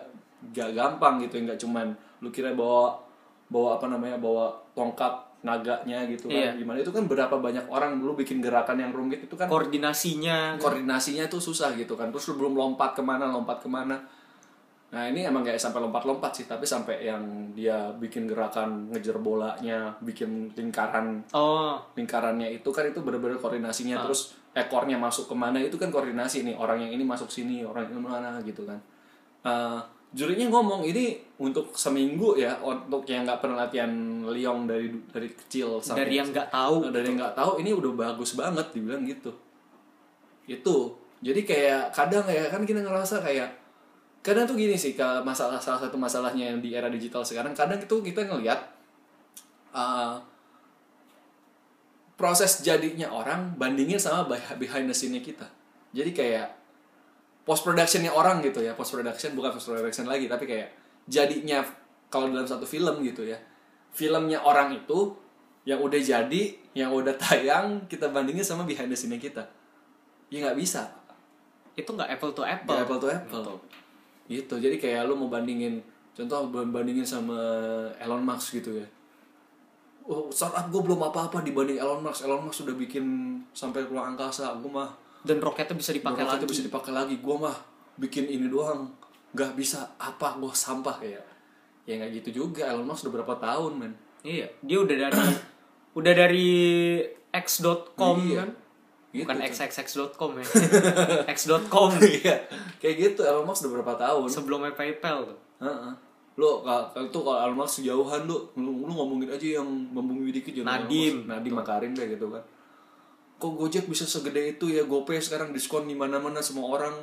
nggak gampang gitu nggak cuman lu kira bawa bawa apa namanya bawa tongkat naganya gitu kan gimana. Itu kan berapa banyak orang lu bikin gerakan yang rumit itu kan koordinasinya koordinasinya tuh susah gitu kan. Terus lu belum lompat ke mana lompat ke mana. Nah ini emang kayak sampai lompat-lompat sih tapi sampai yang dia bikin gerakan ngejar bolanya bikin lingkaran. Oh. Lingkarannya itu kan itu bener-bener koordinasinya. Terus ekornya masuk ke mana itu kan koordinasi nih. Orang yang ini masuk sini orang ini mana gitu kan. Eh, jurinya ngomong ini untuk seminggu ya untuk yang nggak pernah latihan liong dari dari kecil sampai dari yang nggak tahu Nah, dari yang nggak tahu ini udah bagus banget dibilang gitu. Itu. Jadi kayak kadang ya kan kita ngerasa kayak kadang tuh gini sih masalah salah satu masalahnya yang di era digital sekarang kadang itu kita ngelihat uh, proses jadinya orang bandingin sama beh- behind the scene-nya kita. Jadi kayak post productionnya orang gitu ya post production bukan post production lagi tapi kayak jadinya kalau dalam satu film gitu ya. Filmnya orang itu yang udah jadi yang udah tayang kita bandingin sama behind the scene kita. Ya nggak bisa. Itu nggak apple to apple. Nggak apple to apple. Gitu. Jadi kayak lu mau bandingin contoh bandingin sama Elon Musk gitu ya. Oh startup gue belum apa-apa dibanding Elon Musk. Elon Musk sudah bikin sampai keluar angkasa. Gue mah dan roketnya bisa dipakai Roketnya lagi. bisa dipakai lagi. Gue mah bikin ini doang. Nggak bisa apa gue sampah. Kayak ya nggak gitu juga. Elon Musk udah berapa tahun men? Iya. Dia udah dari udah dari x.com Iya. kan? Gitu, bukan tuh. xxx.com ya. X.com Iya, kayak gitu Elon Musk udah berapa tahun? Sebelumnya PayPal tuh. Heeh. Lo kalau tuh kalau Elon Musk sejauhan lu, lu, lu ngomongin aja yang membumi dikit jangan Nadim. Nadim Makarim deh gitu kan. Kok Gojek bisa segede itu ya GoPay sekarang diskon di mana-mana semua orang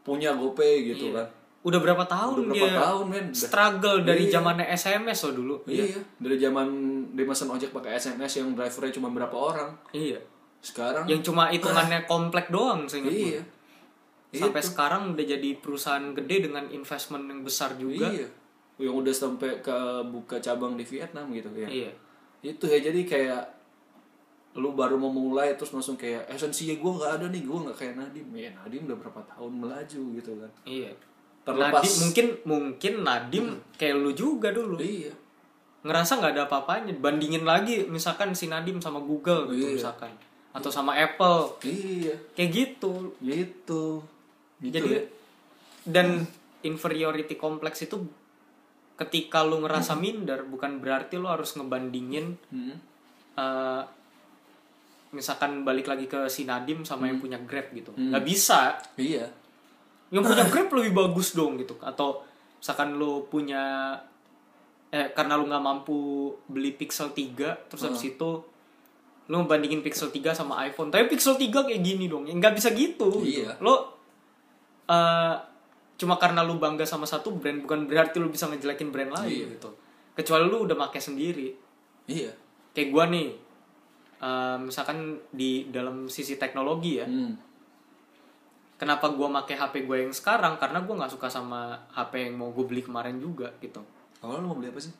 punya GoPay gitu kan. udah berapa tahun Udah berapa dia tahun men? Struggle dari Iya. zamannya SMS loh dulu Iya, dari zaman dia ojek pakai SMS yang drivernya cuma berapa orang. iya Sekarang yang cuma hitungannya komplek doang seingat gue. iya. sampai sekarang udah jadi perusahaan gede dengan investment yang besar juga Iya. Yang udah sampai ke buka cabang di Vietnam gitu ya. iya itu ya jadi kayak lu baru mau mulai terus langsung kayak esensinya gue nggak ada nih gue nggak kayak Nadim ya Nadim udah berapa tahun melaju gitu kan. Iya. Terlepas Nadim mungkin mungkin Nadim kayak lu juga dulu. Iya. Ngerasa nggak ada apa-apanya. Bandingin lagi misalkan si Nadim sama Google gitu Iya. misalkan. Atau sama Apple. Iya. Kayak gitu. Gitu. Gitu jadi ya. dan inferiority complex itu ketika lu ngerasa minder bukan berarti lu harus ngebandingin Hmm. eh, misalkan balik lagi ke si Nadim sama Hmm. yang punya Grab gitu. Nggak bisa. Iya. Yang punya Grab lebih bagus dong gitu. Atau misalkan lu punya eh karena lu nggak mampu beli Pixel 3 terus habis itu lu ngebandingin Pixel 3 sama iPhone. Tapi Pixel 3 kayak gini dong. Ya nggak bisa gitu. Gitu. Iya. lo eh, cuma karena lu bangga sama satu brand bukan berarti lu bisa ngejelekin brand lain Iya. gitu. Kecuali lu udah pakai sendiri. Iya. Kayak gua nih eh, misalkan di dalam sisi teknologi ya. Hmm. kenapa gua make HP gue yang sekarang? Karena gua nggak suka sama HP yang mau gue beli kemarin juga gitu. Awalnya lu mau beli apa sih?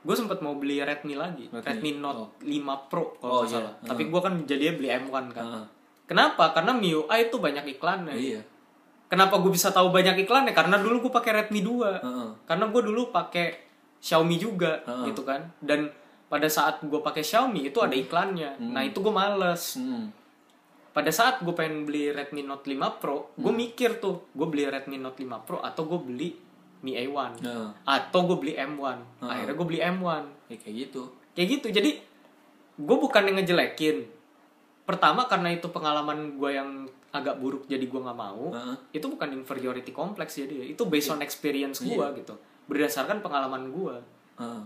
Gue sempat mau beli Redmi lagi. Redmi, Redmi, oh. Note 5 Pro kalau Oh, iya. salah. Tapi gua kan jadinya beli M1 kan. Ah, kenapa? Karena MIUI itu banyak iklannya. Iya. Kenapa gue bisa tahu banyak iklannya? Karena dulu gue pakai Redmi 2 Heeh. karena gue dulu pakai Xiaomi juga Heeh. gitu kan. Dan pada saat gue pakai Xiaomi itu ada iklannya. Nah itu gue males. Hmm. pada saat gue pengen beli Redmi Note 5 Pro gue mikir tuh gue beli Redmi Note 5 Pro atau gue beli Mi A1 Nah, atau gue beli M1 akhirnya gue beli M1 ya kayak gitu. Kayak gitu. Jadi gue bukan yang ngejelekin. Pertama karena itu pengalaman gue yang agak buruk jadi gue nggak mau. Heeh. itu bukan inferiority complex jadi itu based on experience gue Iya. gitu. Berdasarkan pengalaman gue Heeh.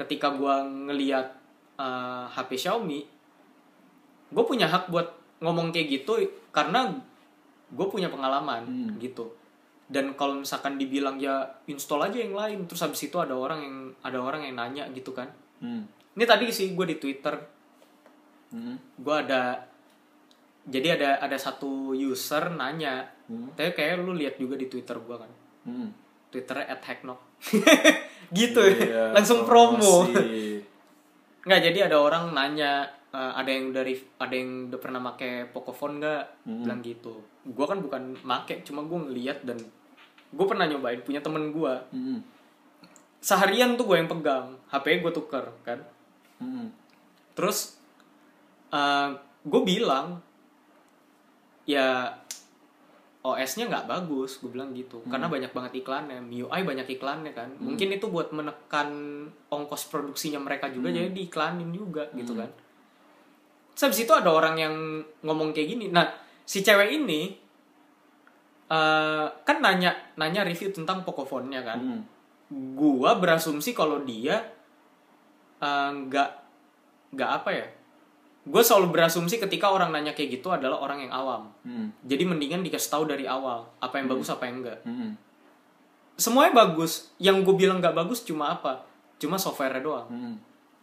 Ketika gue ngeliat uh, HP Xiaomi gue punya hak buat ngomong kayak gitu karena gue punya pengalaman Hmm. gitu dan kalau misalkan dibilang ya install aja yang lain terus habis itu ada orang yang ada orang yang nanya gitu kan Hmm. ini tadi sih gue di Twitter Hmm. gue ada jadi ada ada satu user nanya Hmm. tapi kayak lu lihat juga di Twitter gue kan Hmm. Twitternya at hacknock gitu Iya, langsung promo. nggak jadi ada orang nanya eh, ada yang dari ada yang udah pernah make Pocophone nggak? Hmm. bilang gitu. Gue kan bukan make cuma gue ngeliat dan gue pernah nyobain punya temen gue Hmm. seharian tuh gue yang pegang HP gue tuker kan? Hmm. terus gue bilang ya OS-nya nggak bagus gue bilang gitu. Karena banyak banget iklannya. MIUI banyak iklannya kan. Mungkin itu buat menekan ongkos produksinya mereka juga jadi diiklanin juga gitu kan. Terus habis itu ada orang yang ngomong kayak gini. Nah si cewek ini eh, kan nanya nanya review tentang Pocophone-nya kan. Hmm. gua berasumsi kalau dia eh, nggak nggak apa ya gue selalu berasumsi ketika orang nanya kayak gitu adalah orang yang awam. Hmm. jadi mendingan dikasih tahu dari awal apa yang bagus apa yang enggak. Hmm. semuanya bagus. Yang gue bilang nggak bagus cuma apa? Cuma software doang. Hmm.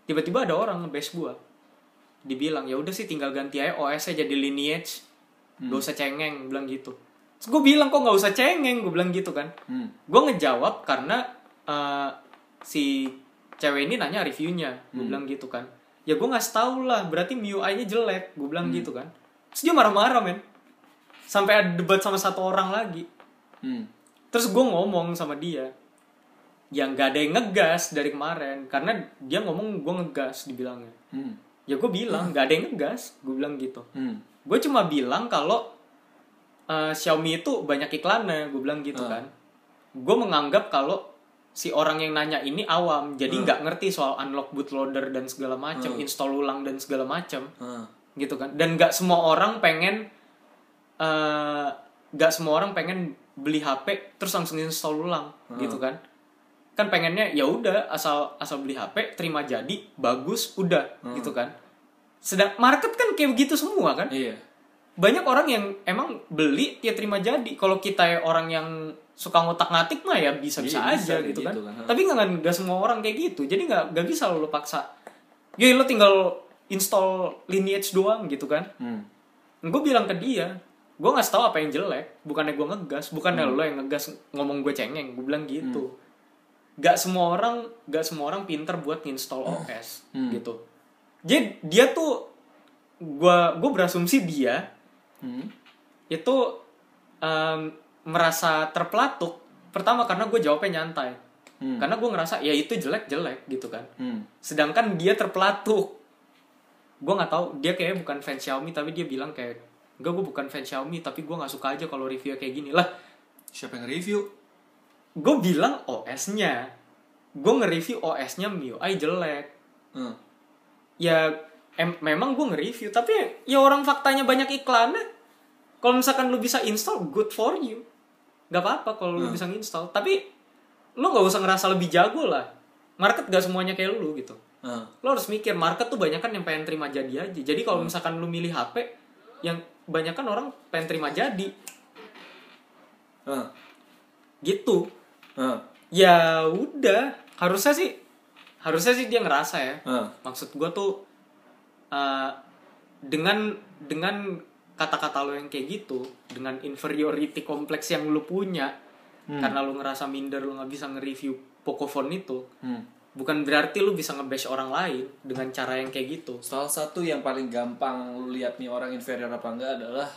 tiba-tiba ada orang nge-base gue dibilang ya udah sih tinggal ganti aja OS-nya jadi lineage. Gak usah cengeng bilang gitu. Terus gue bilang kok nggak usah cengeng? gue bilang gitu kan. Hmm. gue ngejawab karena eh, si cewek ini nanya reviewnya. Gue bilang gitu kan ya gue nggak tahu lah berarti MIUI nya jelek gue bilang gitu kan. Terus dia marah-marah men. Sampai ada debat sama satu orang lagi. Hmm. terus gue ngomong sama dia yang nggak ada yang ngegas dari kemarin. Karena dia ngomong gue ngegas dibilangnya. Hmm. ya gue bilang nggak ada yang ngegas gue bilang gitu. Hmm. gue cuma bilang kalau eh, Xiaomi itu banyak iklannya gue bilang gitu Ah. kan. Gue menganggap kalau si orang yang nanya ini awam jadi Ah. nggak ngerti soal unlock bootloader dan segala macam install ulang dan segala macam Ah. gitu kan. Dan nggak semua orang pengen eh, nggak semua orang pengen beli HP terus langsung install ulang gitu kan. Kan pengennya ya udah asal asal beli HP terima jadi bagus udah gitu kan. Sedang market kan kayak begitu semua kan? Iya. Banyak orang yang emang beli dia terima jadi. Kalau kita ya orang yang suka ngotak ngatik mah ya bisa bisa Iya, bisa aja kayak gitu kan. gitu kan. tapi nggak nggak semua orang kayak gitu. Jadi nggak nggak bisa lo paksa. Ya lo tinggal install lineage doang gitu kan. Hmm. gue bilang ke dia gue nggak tahu apa yang jelek. Bukannya gue ngegas bukannya Hmm. lo yang ngegas ngomong gue cengeng. Gue bilang gitu. Gak semua orang gak semua orang pinter buat install OS Hmm. gitu. Jadi dia tuh gue gue berasumsi dia Hmm. itu em, merasa terpelatuk pertama karena gue jawabnya nyantai Hmm. karena gue ngerasa ya itu jelek jelek gitu kan Hmm. sedangkan dia terpelatuk gue nggak tahu dia kayaknya bukan fans Xiaomi tapi dia bilang kayak enggak gue bukan fans Xiaomi tapi gue nggak suka aja kalau review kayak gini lah Siapa yang review? gue bilang OS-nya gue nge-review OS-nya MIUI jelek Hmm. ya em- memang gue nge-review tapi ya orang faktanya banyak iklannya. Kalau misalkan lu bisa install good for you. Nggak apa-apa kalau lu bisa install tapi lu nggak usah ngerasa lebih jago lah. Market gak semuanya kayak lu gitu. Ah. lo harus mikir market tuh banyak kan yang pengen terima jadi aja. Jadi kalau misalkan lu milih HP yang banyak kan orang pengen terima jadi. Ah. gitu. Ah. ya udah. Harusnya sih harusnya sih dia ngerasa ya. Ah. maksud gua tuh uh, dengan dengan kata-kata lo yang kayak gitu dengan inferiority kompleks yang lu punya karena lu ngerasa minder lu nggak bisa nge-review Pocophone itu Hmm. bukan berarti lu bisa nge-bash orang lain dengan cara yang kayak gitu Salah satu yang paling gampang lu lihat nih orang inferior apa enggak adalah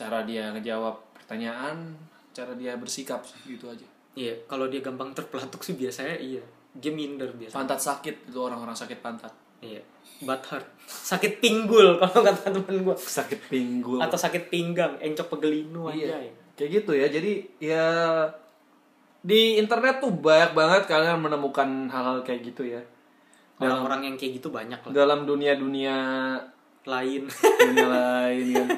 cara dia ngejawab pertanyaan, cara dia bersikap gitu aja. Iya, kalau dia gampang terpelatuk sih biasanya iya. Dia minder biasa. Pantat sakit itu orang-orang sakit pantat. Iya. Butt hurt. Sakit pinggul kalau kata temen gue. Sakit pinggul. Atau sakit pinggang, encok pegelinu aja. Iya. Kayak gitu ya. Jadi ya di internet tuh banyak banget kalian menemukan hal-hal kayak gitu ya. Orang-orang yang kayak gitu banyak lah. Dalam dunia-dunia Lain. dunia lain kan.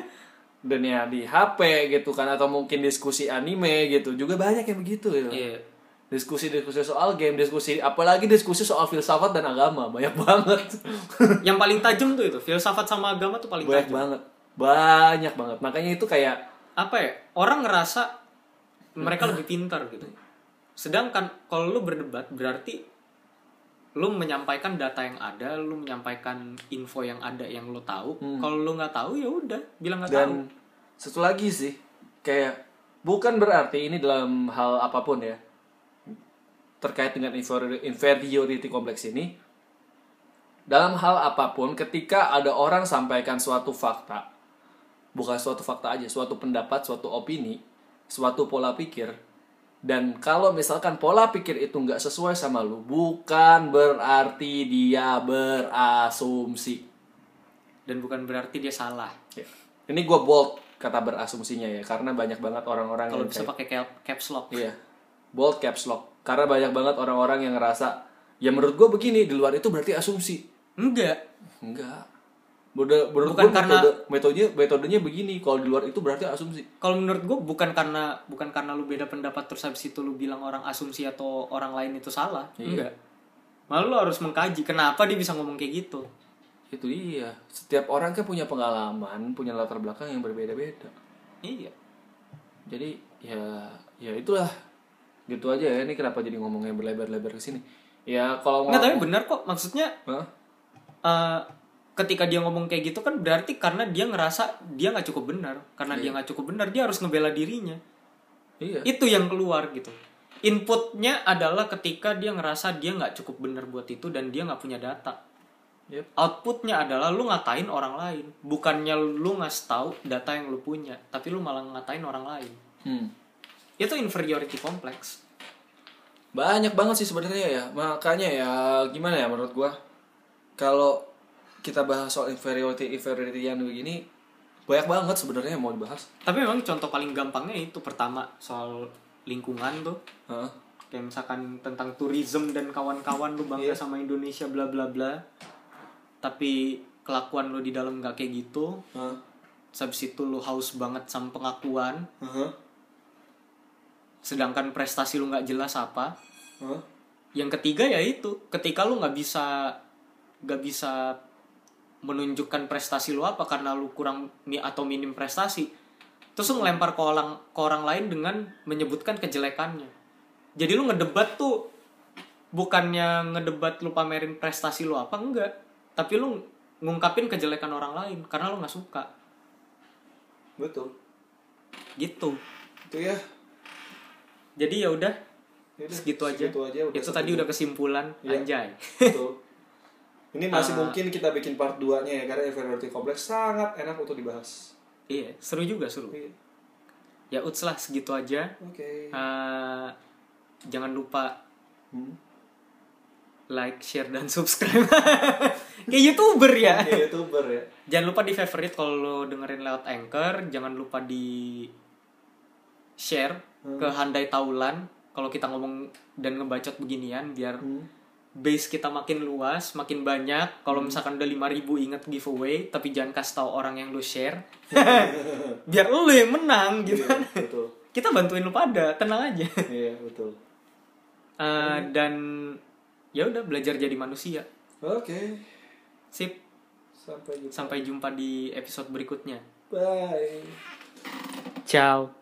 Dunia di HP gitu kan atau mungkin diskusi anime gitu. Juga banyak yang begitu gitu. Iya. Diskusi-diskusi soal game, diskusi apalagi diskusi soal filsafat dan agama, banyak banget. yang paling tajam tuh itu, filsafat sama agama tuh paling banyak tajam. banget. Banyak banget. Makanya itu kayak Apa ya? Orang ngerasa mereka lebih pintar gitu. Sedangkan kalau lu berdebat berarti lu menyampaikan data yang ada, lu menyampaikan info yang ada yang lu tahu. Kalau lu nggak tahu ya udah, bilang nggak tahu. dan satu lagi sih kayak bukan berarti ini dalam hal apa pun ya terkait dengan inferior- inferiority kompleks ini dalam hal apa pun ketika ada orang sampaikan suatu fakta bukan suatu fakta aja suatu pendapat suatu opini suatu pola pikir dan kalau misalkan pola pikir itu nggak sesuai sama lu bukan berarti dia berasumsi Dan bukan berarti dia salah. Ya. Ini gue bold kata berasumsinya ya, karena banyak banget orang-orang Kalau bisa kayak- pakai cap- caps lock. Iya, bold caps lock. Karena banyak banget orang-orang yang ngerasa, ya menurut gue begini, di luar itu berarti asumsi. Enggak. Enggak. Menurut, menurut Bukan gue karena- metode, metodenya, metodenya begini, kalau di luar itu berarti asumsi. Kalau menurut gue bukan karena bukan karena lu beda pendapat terus habis itu lu bilang orang asumsi atau orang lain itu salah. Enggak. Malah lu harus mengkaji kenapa dia bisa ngomong kayak gitu. Itu iya. Setiap orang kan punya pengalaman, punya latar belakang yang berbeda-beda. Iya. Jadi ya ya itulah gitu aja ya ini kenapa jadi ngomongnya berlebar-lebar ke sini? Ya kalau Enggak tapi benar kok maksudnya Hah? eh, ketika dia ngomong kayak gitu kan berarti karena dia ngerasa dia nggak cukup benar. Karena dia nggak cukup benar dia harus ngebela dirinya. Iya. Itu yang keluar gitu. Inputnya adalah ketika dia ngerasa dia nggak cukup bener buat itu dan dia nggak punya data. Yep. outputnya adalah lu ngatain orang lain. Bukannya lu ngasih tahu data yang lu punya tapi lu malah ngatain orang lain. Hmm. itu inferiority complex Banyak banget sih sebenarnya ya. Makanya ya gimana ya menurut gua kalau kita bahas soal inferiority inferiority yang begini banyak banget sebenarnya yang mau dibahas. tapi memang contoh paling gampangnya itu pertama soal lingkungan tuh Heeh. kayak misalkan tentang tourism dan kawan-kawan lu bangga Iya. sama Indonesia bla bla bla tapi kelakuan lu di dalam nggak kayak gitu. Terus habis itu lu haus banget sama pengakuan Heeh. Sedangkan prestasi lu nggak jelas apa Heeh. yang ketiga ya itu ketika lu nggak bisa nggak bisa menunjukkan prestasi lu apa karena lu kurang mi atau minim prestasi terus lu ngelempar ke orang ke orang lain dengan menyebutkan kejelekannya jadi lu ngedebat tuh bukannya ngedebat lu pamerin prestasi lu apa enggak tapi lu ngungkapin kejelekan orang lain karena lu nggak suka Betul. gitu Itu ya. Jadi ya udah Yaudah, segitu aja, segitu aja udah itu tadi udah kesimpulan Iya. anjay Betul. Ini masih Ah. mungkin kita bikin part 2-nya ya karena inferiority complex sangat enak untuk dibahas. iya seru juga seru Iya. ya uts lah segitu aja Oke. Eh, jangan lupa Hmm. like share dan subscribe kayak youtuber ya Oke, youtuber ya. jangan lupa di favorite kalau dengerin lewat anchor jangan lupa di share ke handai taulan kalau kita ngomong dan ngebacot beginian biar Hmm. base kita makin luas makin banyak kalau misalkan udah 5000 ingat giveaway tapi jangan kasih tahu orang yang lo share biar lo yang menang gitu Iya, betul. kita bantuin lo pada tenang aja Iya, betul. Eh, dan ya udah belajar jadi manusia Oke. sip Sampai jumpa. sampai jumpa di episode berikutnya Bye. ciao